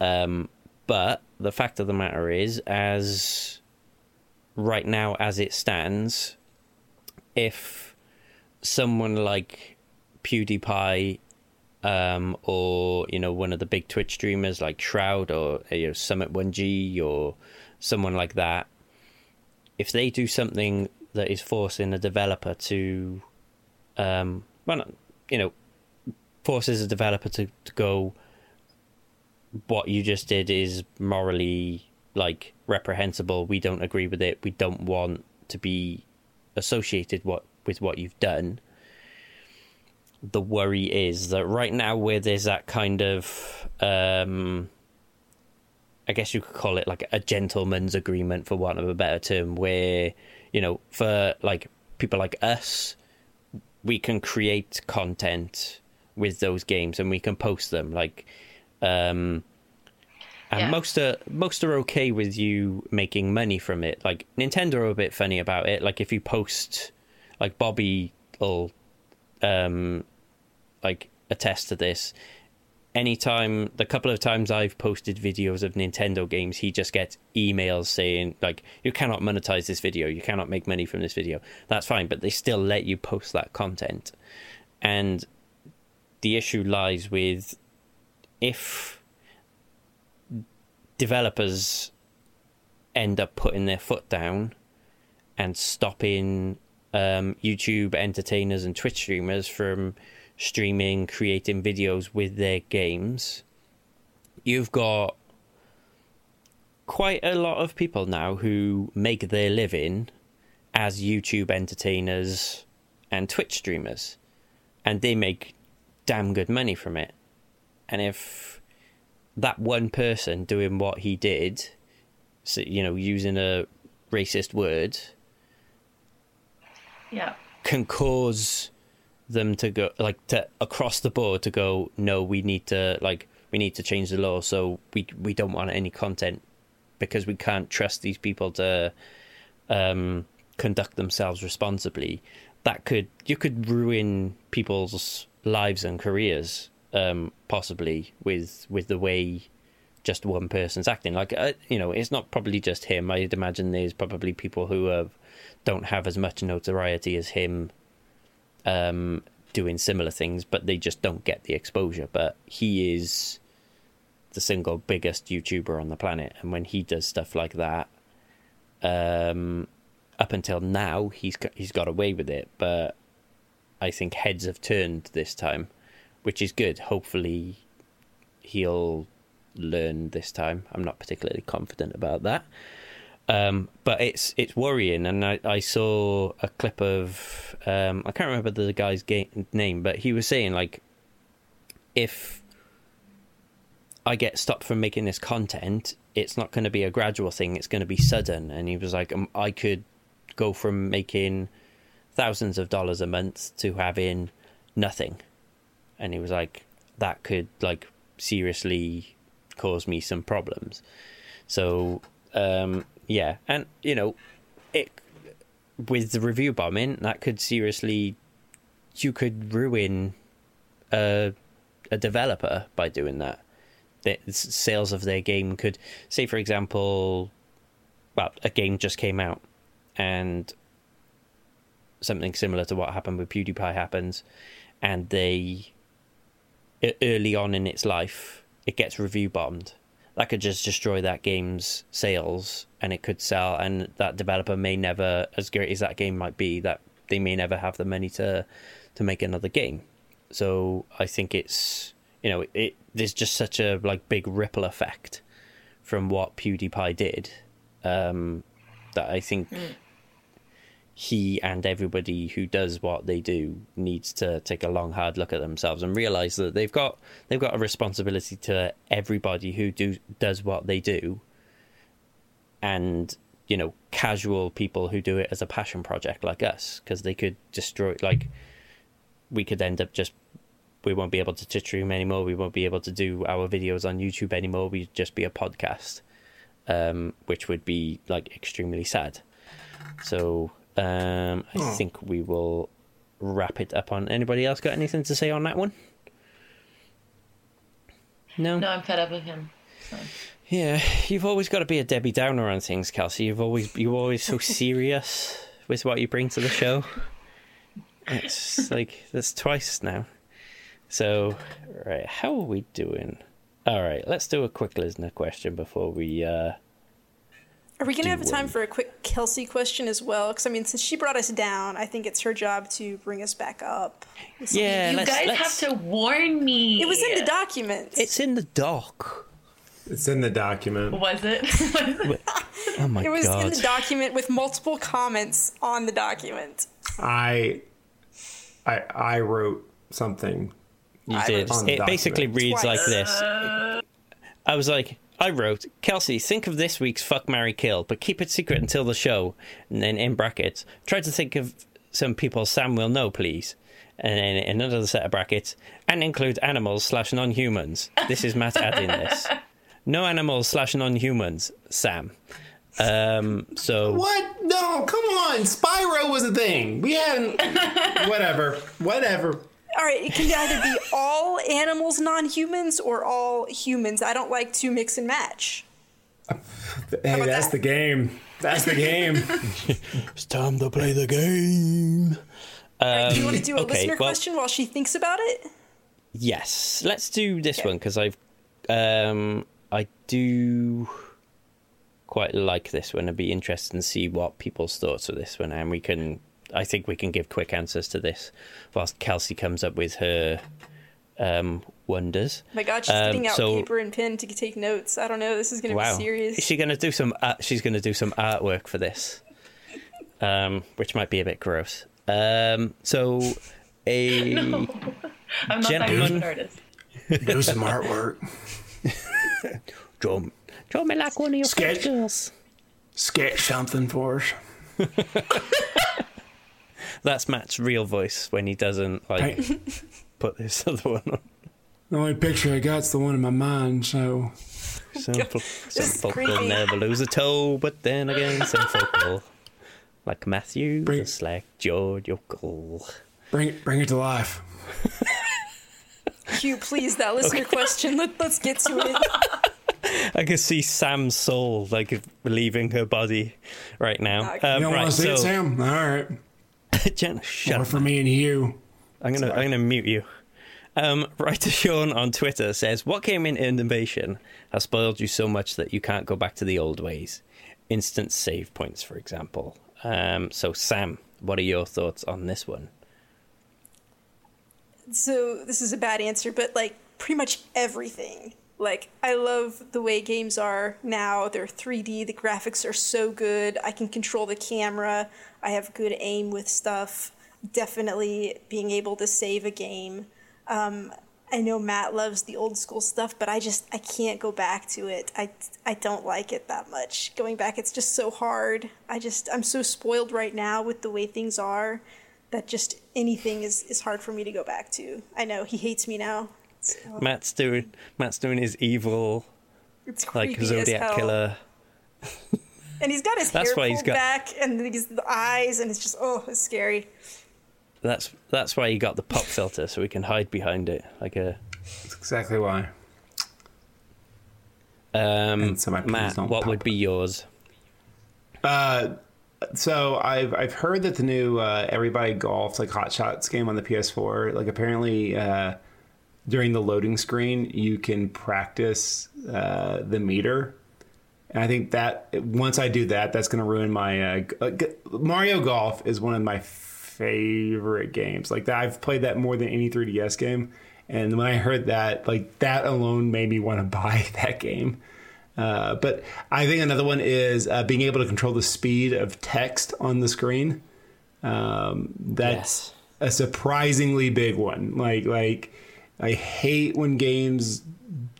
Um, but the fact of the matter is, as right now as it stands, if someone like PewDiePie um, or you know one of the big Twitch streamers like Shroud or you know, summit1g or someone like that, if they do something that is forcing a developer to, um, well, you know, forces a developer to, to go, what you just did is morally like reprehensible. We don't agree with it. We don't want to be associated what with what you've done the worry is that right now where there's that kind of um I guess you could call it like a gentleman's agreement for want of a better term where you know for like people like us we can create content with those games and we can post them like um and Yeah. most are most are okay with you making money from it. Like Nintendo are a bit funny about it. Like if you post, like Bobby will, um, like attest to this. Anytime, the couple of times I've posted videos of Nintendo games, he just gets emails saying like, "You cannot monetize this video. You cannot make money from this video." That's fine, but they still let you post that content, and the issue lies with if developers end up putting their foot down and stopping um, YouTube entertainers and Twitch streamers from streaming, creating videos with their games, you've got quite a lot of people now who make their living as YouTube entertainers and Twitch streamers, and they make damn good money from it. And if that one person doing what he did, so, you know, using a racist word, Yeah. can cause them to go like to across the board to go no we need to like we need to change the law so we we don't want any content because we can't trust these people to um conduct themselves responsibly. That could you could ruin people's lives and careers um possibly with with the way just one person's acting. Like uh, you know it's not probably just him. I'd imagine there's probably people who have don't have as much notoriety as him um, doing similar things, but they just don't get the exposure. But he is the single biggest YouTuber on the planet, and when he does stuff like that, um, up until now, he's got, he's got away with it. But I think heads have turned this time, which is good. Hopefully, he'll learn this time. I'm not particularly confident about that. Um, but it's it's worrying, and I, I saw a clip of um, I can't remember the guy's name, but he was saying like, if I get stopped from making this content, it's not going to be a gradual thing; it's going to be sudden. And he was like, um, I could go from making thousands of dollars a month to having nothing, and he was like, that could like seriously cause me some problems. So um, yeah, and you know, it with the review bombing that could seriously, you could ruin a a developer by doing that. The sales of their game could, say, for example, well, a game just came out, and something similar to what happened with PewDiePie happens, and they early on in its life it gets review bombed that could just destroy that game's sales and it could sell and that developer may never as great as that game might be that they may never have the money to to make another game. So i think it's you know it there's just such a like big ripple effect from what pewdiepie did um that i think mm he and everybody who does what they do needs to take a long hard look at themselves and realize that they've got they've got a responsibility to everybody who do does what they do. And you know casual people who do it as a passion project like us because they could destroy like we could end up just we won't be able to room anymore we won't be able to do our videos on youtube anymore we'd just be a podcast um, which would be like extremely sad. So um, I oh. think we will wrap it up on. Anybody else got anything to say on that one? No. No, I'm fed up with him. So. Yeah, you've always got to be a Debbie Downer on things, Kelsey. You've always you're always so serious with what you bring to the show. It's like that's twice now. So, right, how are we doing? All right, let's do a quick listener question before we uh, are we going to have time for a quick Kelsey question as well? Because I mean, since she brought us down, I think it's her job to bring us back up. Yeah, you let's, guys let's... have to warn me. It was in the document. It's in the doc. It's in the document. Was it? oh my god! It was god. in the document with multiple comments on the document. I, I, I wrote something. You did. It basically reads Twice. like this. I was like, I wrote, Kelsey, think of this week's Fuck Marry Kill, but keep it secret until the show. And then in brackets, try to think of some people Sam will know, please. And then another set of brackets, and include animals slash non humans. This is Matt adding this. No animals slash non humans, Sam. Um, so. What? No, come on. Spyro was a thing. We hadn't. whatever. Whatever. All right, it can either be all animals, non-humans, or all humans. I don't like to mix and match. Hey, that's that? the game. That's the game. it's time to play the game. Um, right, do you want to do a okay, listener well, question while she thinks about it? Yes, let's do this okay. one because I've, um, I do quite like this one. I'd be interested to see what people's thoughts of this one, and we can I think we can give quick answers to this whilst Kelsey comes up with her um, wonders. Oh my God, she's um, getting out so, paper and pen to take notes. I don't know. This is going to wow. be serious. Is she going to do some? Uh, she's going to do some artwork for this, um, which might be a bit gross. Um, so, a no, I'm not gentleman. artist. do some artwork. draw, draw me like one of your sketch, Sketch something for us. that's Matt's real voice when he doesn't like Hey, put this other one on. the only picture I got's the one in my mind, so Some, fol- some folk will never lose a toe, but then again, some folk will. Like Matthew, Bring- just like George Yokel. bring it, bring it to life. Hugh, please, that listener question. Let, let's get to it. I can see Sam's soul like leaving her body right now. Um, You don't right, want to see so it, Sam? All right. Jenna, shut More up. for me and you. I'm gonna I'm gonna mute you. Um, writer Sean on Twitter says, "What came in innovation has spoiled you so much that you can't go back to the old ways. Instant save points, for example." Um, so Sam, what are your thoughts on this one? So this is a bad answer, but like pretty much everything. Like I love the way games are now. They're 3D. The graphics are so good. I can control the camera. I have good aim with stuff. Definitely being able to save a game. Um, I know Matt loves the old school stuff, but I just I can't go back to it. I I don't like it that much. Going back, it's just so hard. I just I'm so spoiled right now with the way things are that just anything is is hard for me to go back to. I know he hates me now. So, Matt's doing Matt's doing his evil it's like Zodiac hell. killer. and he's got his That's hair why pulled got- back and he's the eyes, and it's just oh, it's scary. That's that's why he got the pop filter so we can hide behind it like a. That's exactly why. Um, so Matt, what pop. would be yours? Uh, so I've I've heard that the new uh, Everybody Golf like Hot Shots game on the PS4, like apparently uh, during the loading screen you can practice uh, the meter, and I think that once I do that, that's going to ruin my uh, g- uh, Mario Golf is one of my favorite games. Like that, I've played that more than any 3DS game, and when I heard that, like that alone made me want to buy that game. Uh, but I think another one is uh, being able to control the speed of text on the screen. Um, that's a surprisingly big one. Like like I hate when games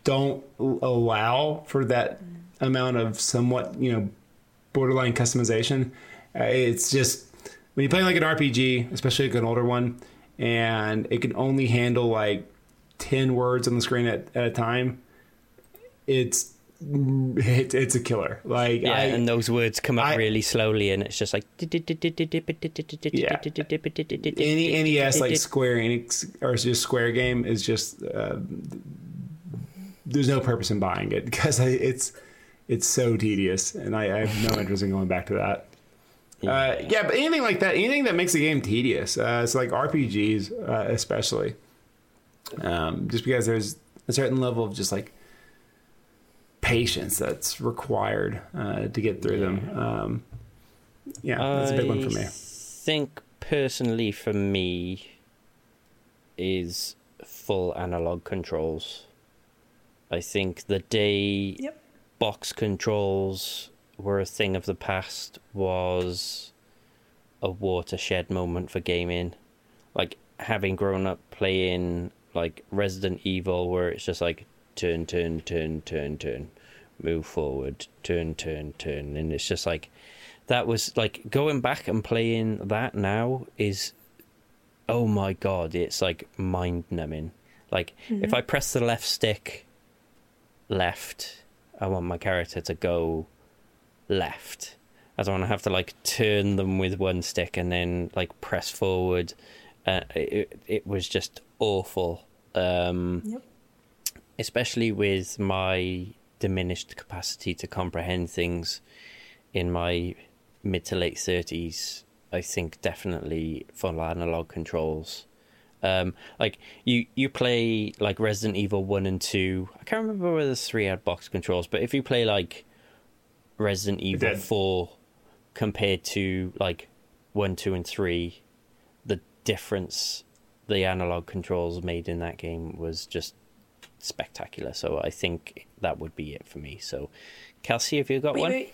don't allow for that amount of somewhat you know borderline customization. Uh, it's just when you play like an RPG, especially like an older one, and it can only handle like ten words on the screen at, at a time. It's it, it's a killer. Like Yeah, I, and those words come up I- really slowly, and it's just like. any NES like Square Enix or just Square game is just uh, there's no purpose in buying it because I, it's it's so tedious, and I, I have no interest in going back to that. Uh, yeah, but anything like that, anything that makes a game tedious, uh, it's like RPGs uh, especially, um, just because there's a certain level of just like patience that's required uh, to get through them. Um, yeah, that's a big one for me. I think personally for me is full analog controls. I think the day Yep. box controls were a thing of the past was a watershed moment for gaming. Like having grown up playing like Resident Evil where it's just like turn, turn, turn, turn, turn, move forward, turn, turn, turn, and it's just like that was like going back and playing that now is oh my god, it's like mind numbing. Like if I press the left stick left, I want my character to go left. I don't want to have to like turn them with one stick and then like press forward. Uh, it it was just awful. Um, Yep. especially with my diminished capacity to comprehend things in my mid to late 30s i think definitely full analog controls um like you you play like resident evil 1 and 2 i can't remember whether the 3 had box controls but if you play like resident evil. 4 compared to like 1 2 and 3 the difference the analog controls made in that game was just spectacular. So I think that would be it for me. So, Kelsey, have you got Wait, one? wait.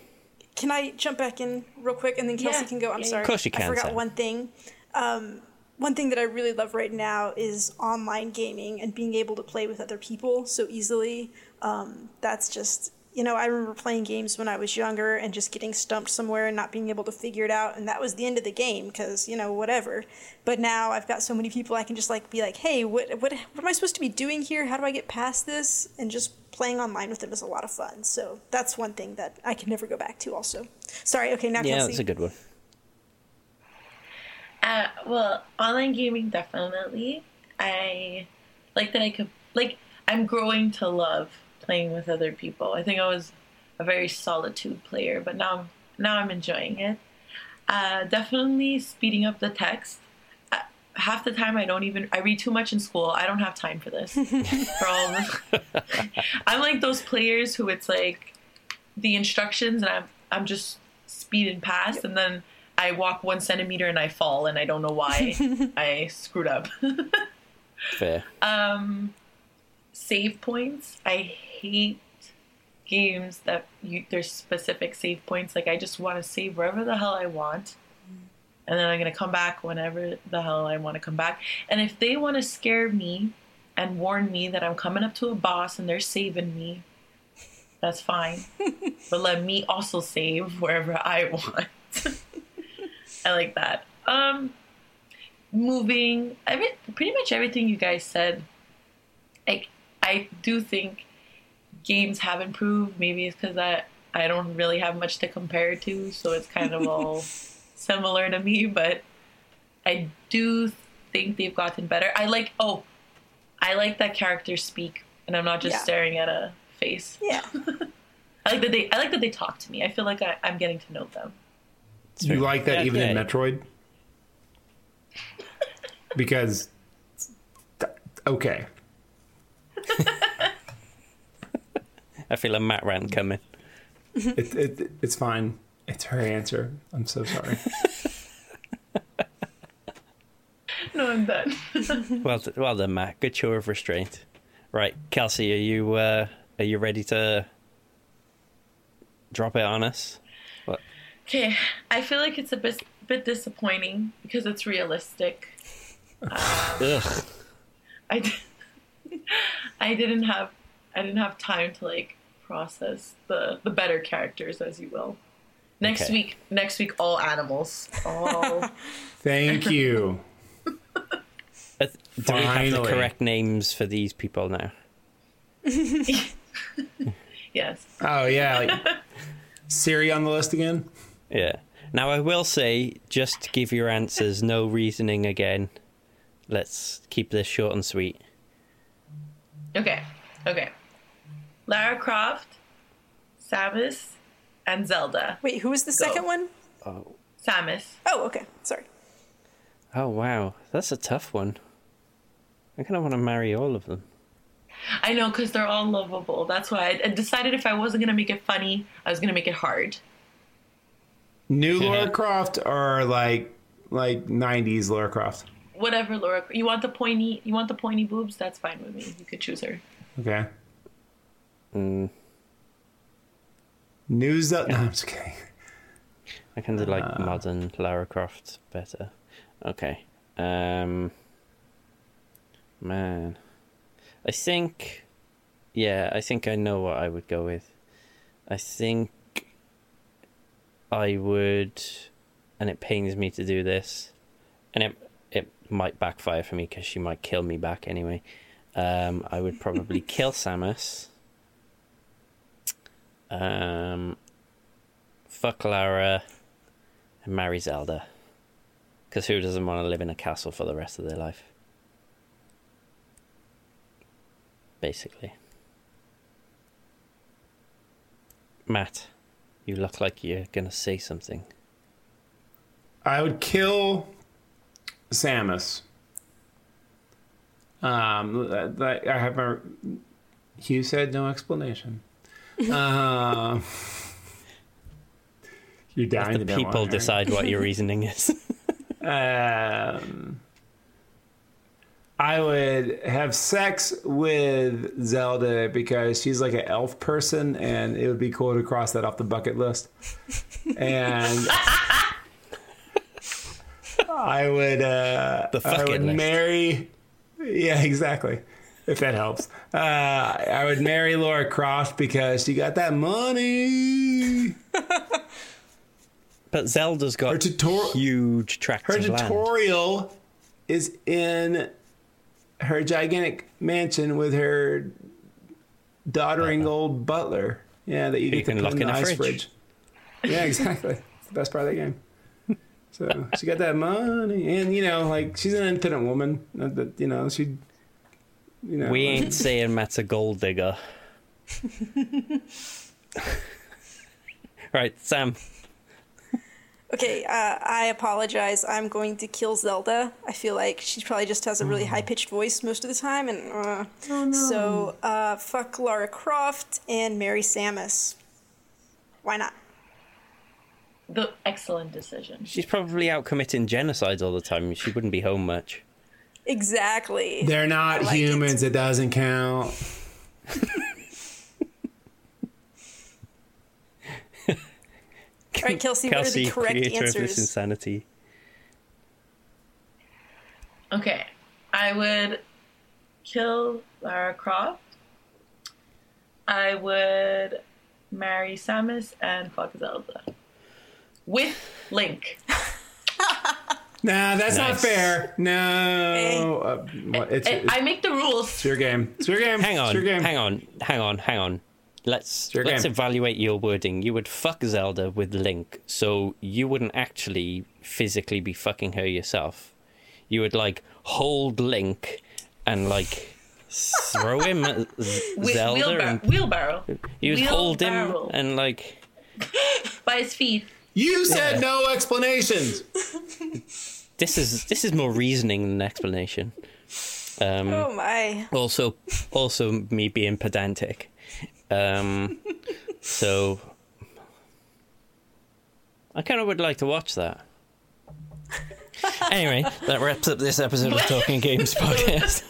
Can I jump back in real quick and then Kelsey Yeah, can go? I'm yeah, sorry. Of course you I can, forgot Sam. one thing. Um, one thing that I really love right now is online gaming and being able to play with other people so easily. Um, that's just you know, I remember playing games when I was younger and just getting stumped somewhere and not being able to figure it out, and that was the end of the game because you know whatever. But now I've got so many people I can just like be like, hey, what what what am I supposed to be doing here? How do I get past this? And just playing online with them is a lot of fun. So that's one thing that I can never go back to. Also, sorry. Okay, now Yeah, Kelsey. that's a good one. Uh, well, online gaming definitely. I like that I could like. I'm growing to love playing with other people. I think I was a very solitude player, but now now I'm enjoying it. Uh, definitely speeding up the text. Uh, half the time I don't even I read too much in school. I don't have time for this. for all of this. I'm like those players who it's like the instructions and I'm I'm just speeding past and then I walk one centimeter and I fall and I don't know why I screwed up. Fair. um, save points. I hate games that you there's specific save points. Like I just want to save wherever the hell I want, and then I'm gonna come back whenever the hell I want to come back. And if they want to scare me and warn me that I'm coming up to a boss and they're saving me, that's fine. but let me also save wherever I want. I like that. Um, moving, every pretty much everything you guys said. Like I do think games have improved. Maybe it's because I I don't really have much to compare it to, so it's kind of all similar to me. But I do think they've gotten better. I like oh, I like that characters speak, and I'm not just Yeah. staring at a face. yeah. I like that they I like that they talk to me. I feel like I, I'm getting to know them. You like that Yeah, even in. Metroid? because okay. I feel a Matt rant coming. It, it, it's fine. It's her answer. I'm so sorry. No, I'm done. Well, well done, Matt. Good show of restraint. Right, Kelsey, are you uh, are you ready to drop it on us? What? Okay, I feel like it's a bit bit disappointing because it's realistic. Ugh. I d- I didn't have I didn't have time to like process the the better characters, as you will. Next Okay. week, next week, all animals. All Thank you. Uh, Do we have the correct names for these people now? yes. Oh yeah, like Siri on the list again. Yeah. Now I will say, just give your answers, no reasoning again. Let's keep this short and sweet. Okay. Okay. Lara Croft, Samus, and Zelda. Wait, who was the second one? Oh, Samus. Oh, okay. Sorry. oh wow, that's a tough one. I kind of want to marry all of them. I know because they're all lovable. That's why I, I decided if I wasn't gonna make it funny, I was gonna make it hard. New Yeah. Lara Croft or like like '90s Lara Croft. Whatever, Laura. You want the pointy? You want the pointy boobs? That's fine with me. You could choose her. Okay. Mm, New Zelda. No, I'm just kidding. I kind of like Uh. modern Lara Croft better. Okay. Um. Man, I think. Yeah, I think I know what I would go with. I think I would, and it pains me to do this, and it it might backfire for me because she might kill me back anyway. Um, I would probably kill Samus. Um, fuck Lara, and marry Zelda. Because who doesn't want to live in a castle for the rest of their life? Basically. Matt, you look like you're gonna say something. I would kill Samus. Um, I have my. Hugh said no explanation. Um, you're dying the to know people right? decide what your reasoning is. Um, I would have sex with Zelda because she's like an elf person, and it would be cool to cross that off the bucket list. And I would, uh, The I would list. marry. Yeah, exactly. If that helps. Uh, I would marry Lara Croft because she got that money. But Zelda's got Her tutor- huge tracts Her of land. tutorial is in her gigantic mansion with her doddering old butler. Yeah, that you get can lock in the in a ice fridge. fridge. Yeah, exactly. It's the best part of the game. So she got that money, and you know, like she's an independent woman. That you know she, you know, We like- ain't saying Matt's a gold digger. right, Sam. Okay, uh, I apologize. I'm going to kill Zelda. I feel like she probably just has a really high pitched voice most of the time, and uh, so uh, fuck Lara Croft and marry Samus. Why not? The excellent decision. She's probably out committing genocides all the time. She wouldn't be home much. Exactly. They're not like humans. It. doesn't count. All right, Kelsey, what are Kelsey, the correct creator of this insanity. Okay, I would kill Lara Croft. I would marry Samus and fuck Zelda. With Link. Nah, that's not fair. No, eh. uh, eh, it's, I, it's I make the rules. It's your game. It's your game. Hang on. It's your game. hang on, hang on, hang on. Let's your let's game. evaluate your wording. You would fuck Zelda with Link, so you wouldn't actually physically be fucking her yourself. You would like hold Link and like throw him at Z- Zelda, wheelbar- and wheelbarrow. you would hold him and like By his feet. You said Yeah. no explanations. this is this is more reasoning than explanation. Um, Oh my. also also me being pedantic um so i kind of would like to watch that anyway that wraps up this episode of talking games podcast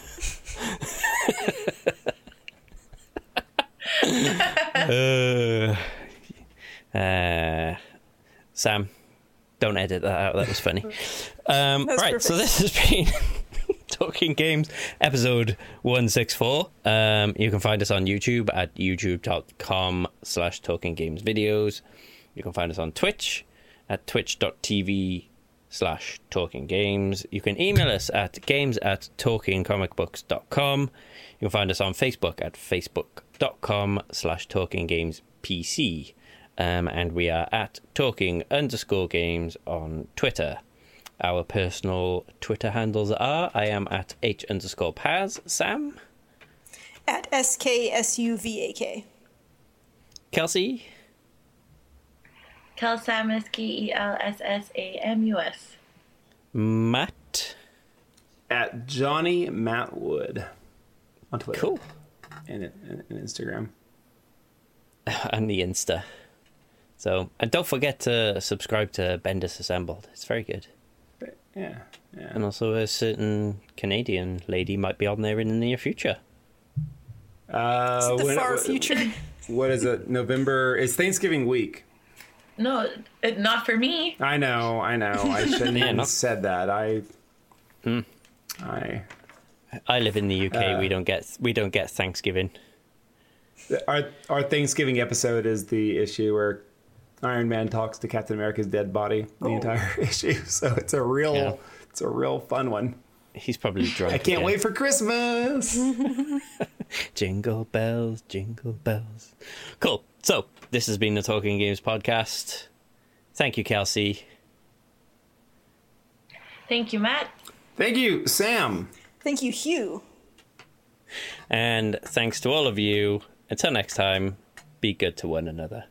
uh, uh, sam don't edit that out that was funny um, right so this has been Talking Games, episode 164. Um, you can find us on YouTube at youtube.com slash talking games videos. You can find us on Twitch at twitch.tv slash talking games. You can email us at games at talkingcomicbooks.com. You can find us on Facebook at facebook.com slash talking games PC. Um, and we are at talking underscore games on Twitter. Our personal Twitter handles are I am at H underscore Paz, Sam, At S K S U V A K. Kelsey, Kel Samus, K E L S S A M U S. Matt. At Johnny Matt Wood on Twitter. Cool. And, and, and Instagram. And the Insta. So, and don't forget to subscribe to Bendis Assembled. It's very good. But, yeah. Yeah. And also, a certain Canadian lady might be on there in the near future. Uh, the when- far what- future. What is it? November. It's Thanksgiving week. No, it, not for me. I know. I know. I shouldn't Yeah, have not- said that. I. Hmm. I. I live in the UK. Uh, we don't get we don't get Thanksgiving. Our our Thanksgiving episode is the issue where Iron Man talks to Captain America's dead body. The Oh. entire issue. So it's a real. Yeah. It's a real fun one. He's probably drunk. I can't again. wait for Christmas. Jingle bells, jingle bells. Cool. So, this has been the Talking Games podcast. Thank you, Kelsey. Thank you, Matt. Thank you, Sam. Thank you, Hugh. And thanks to all of you. Until next time, be good to one another.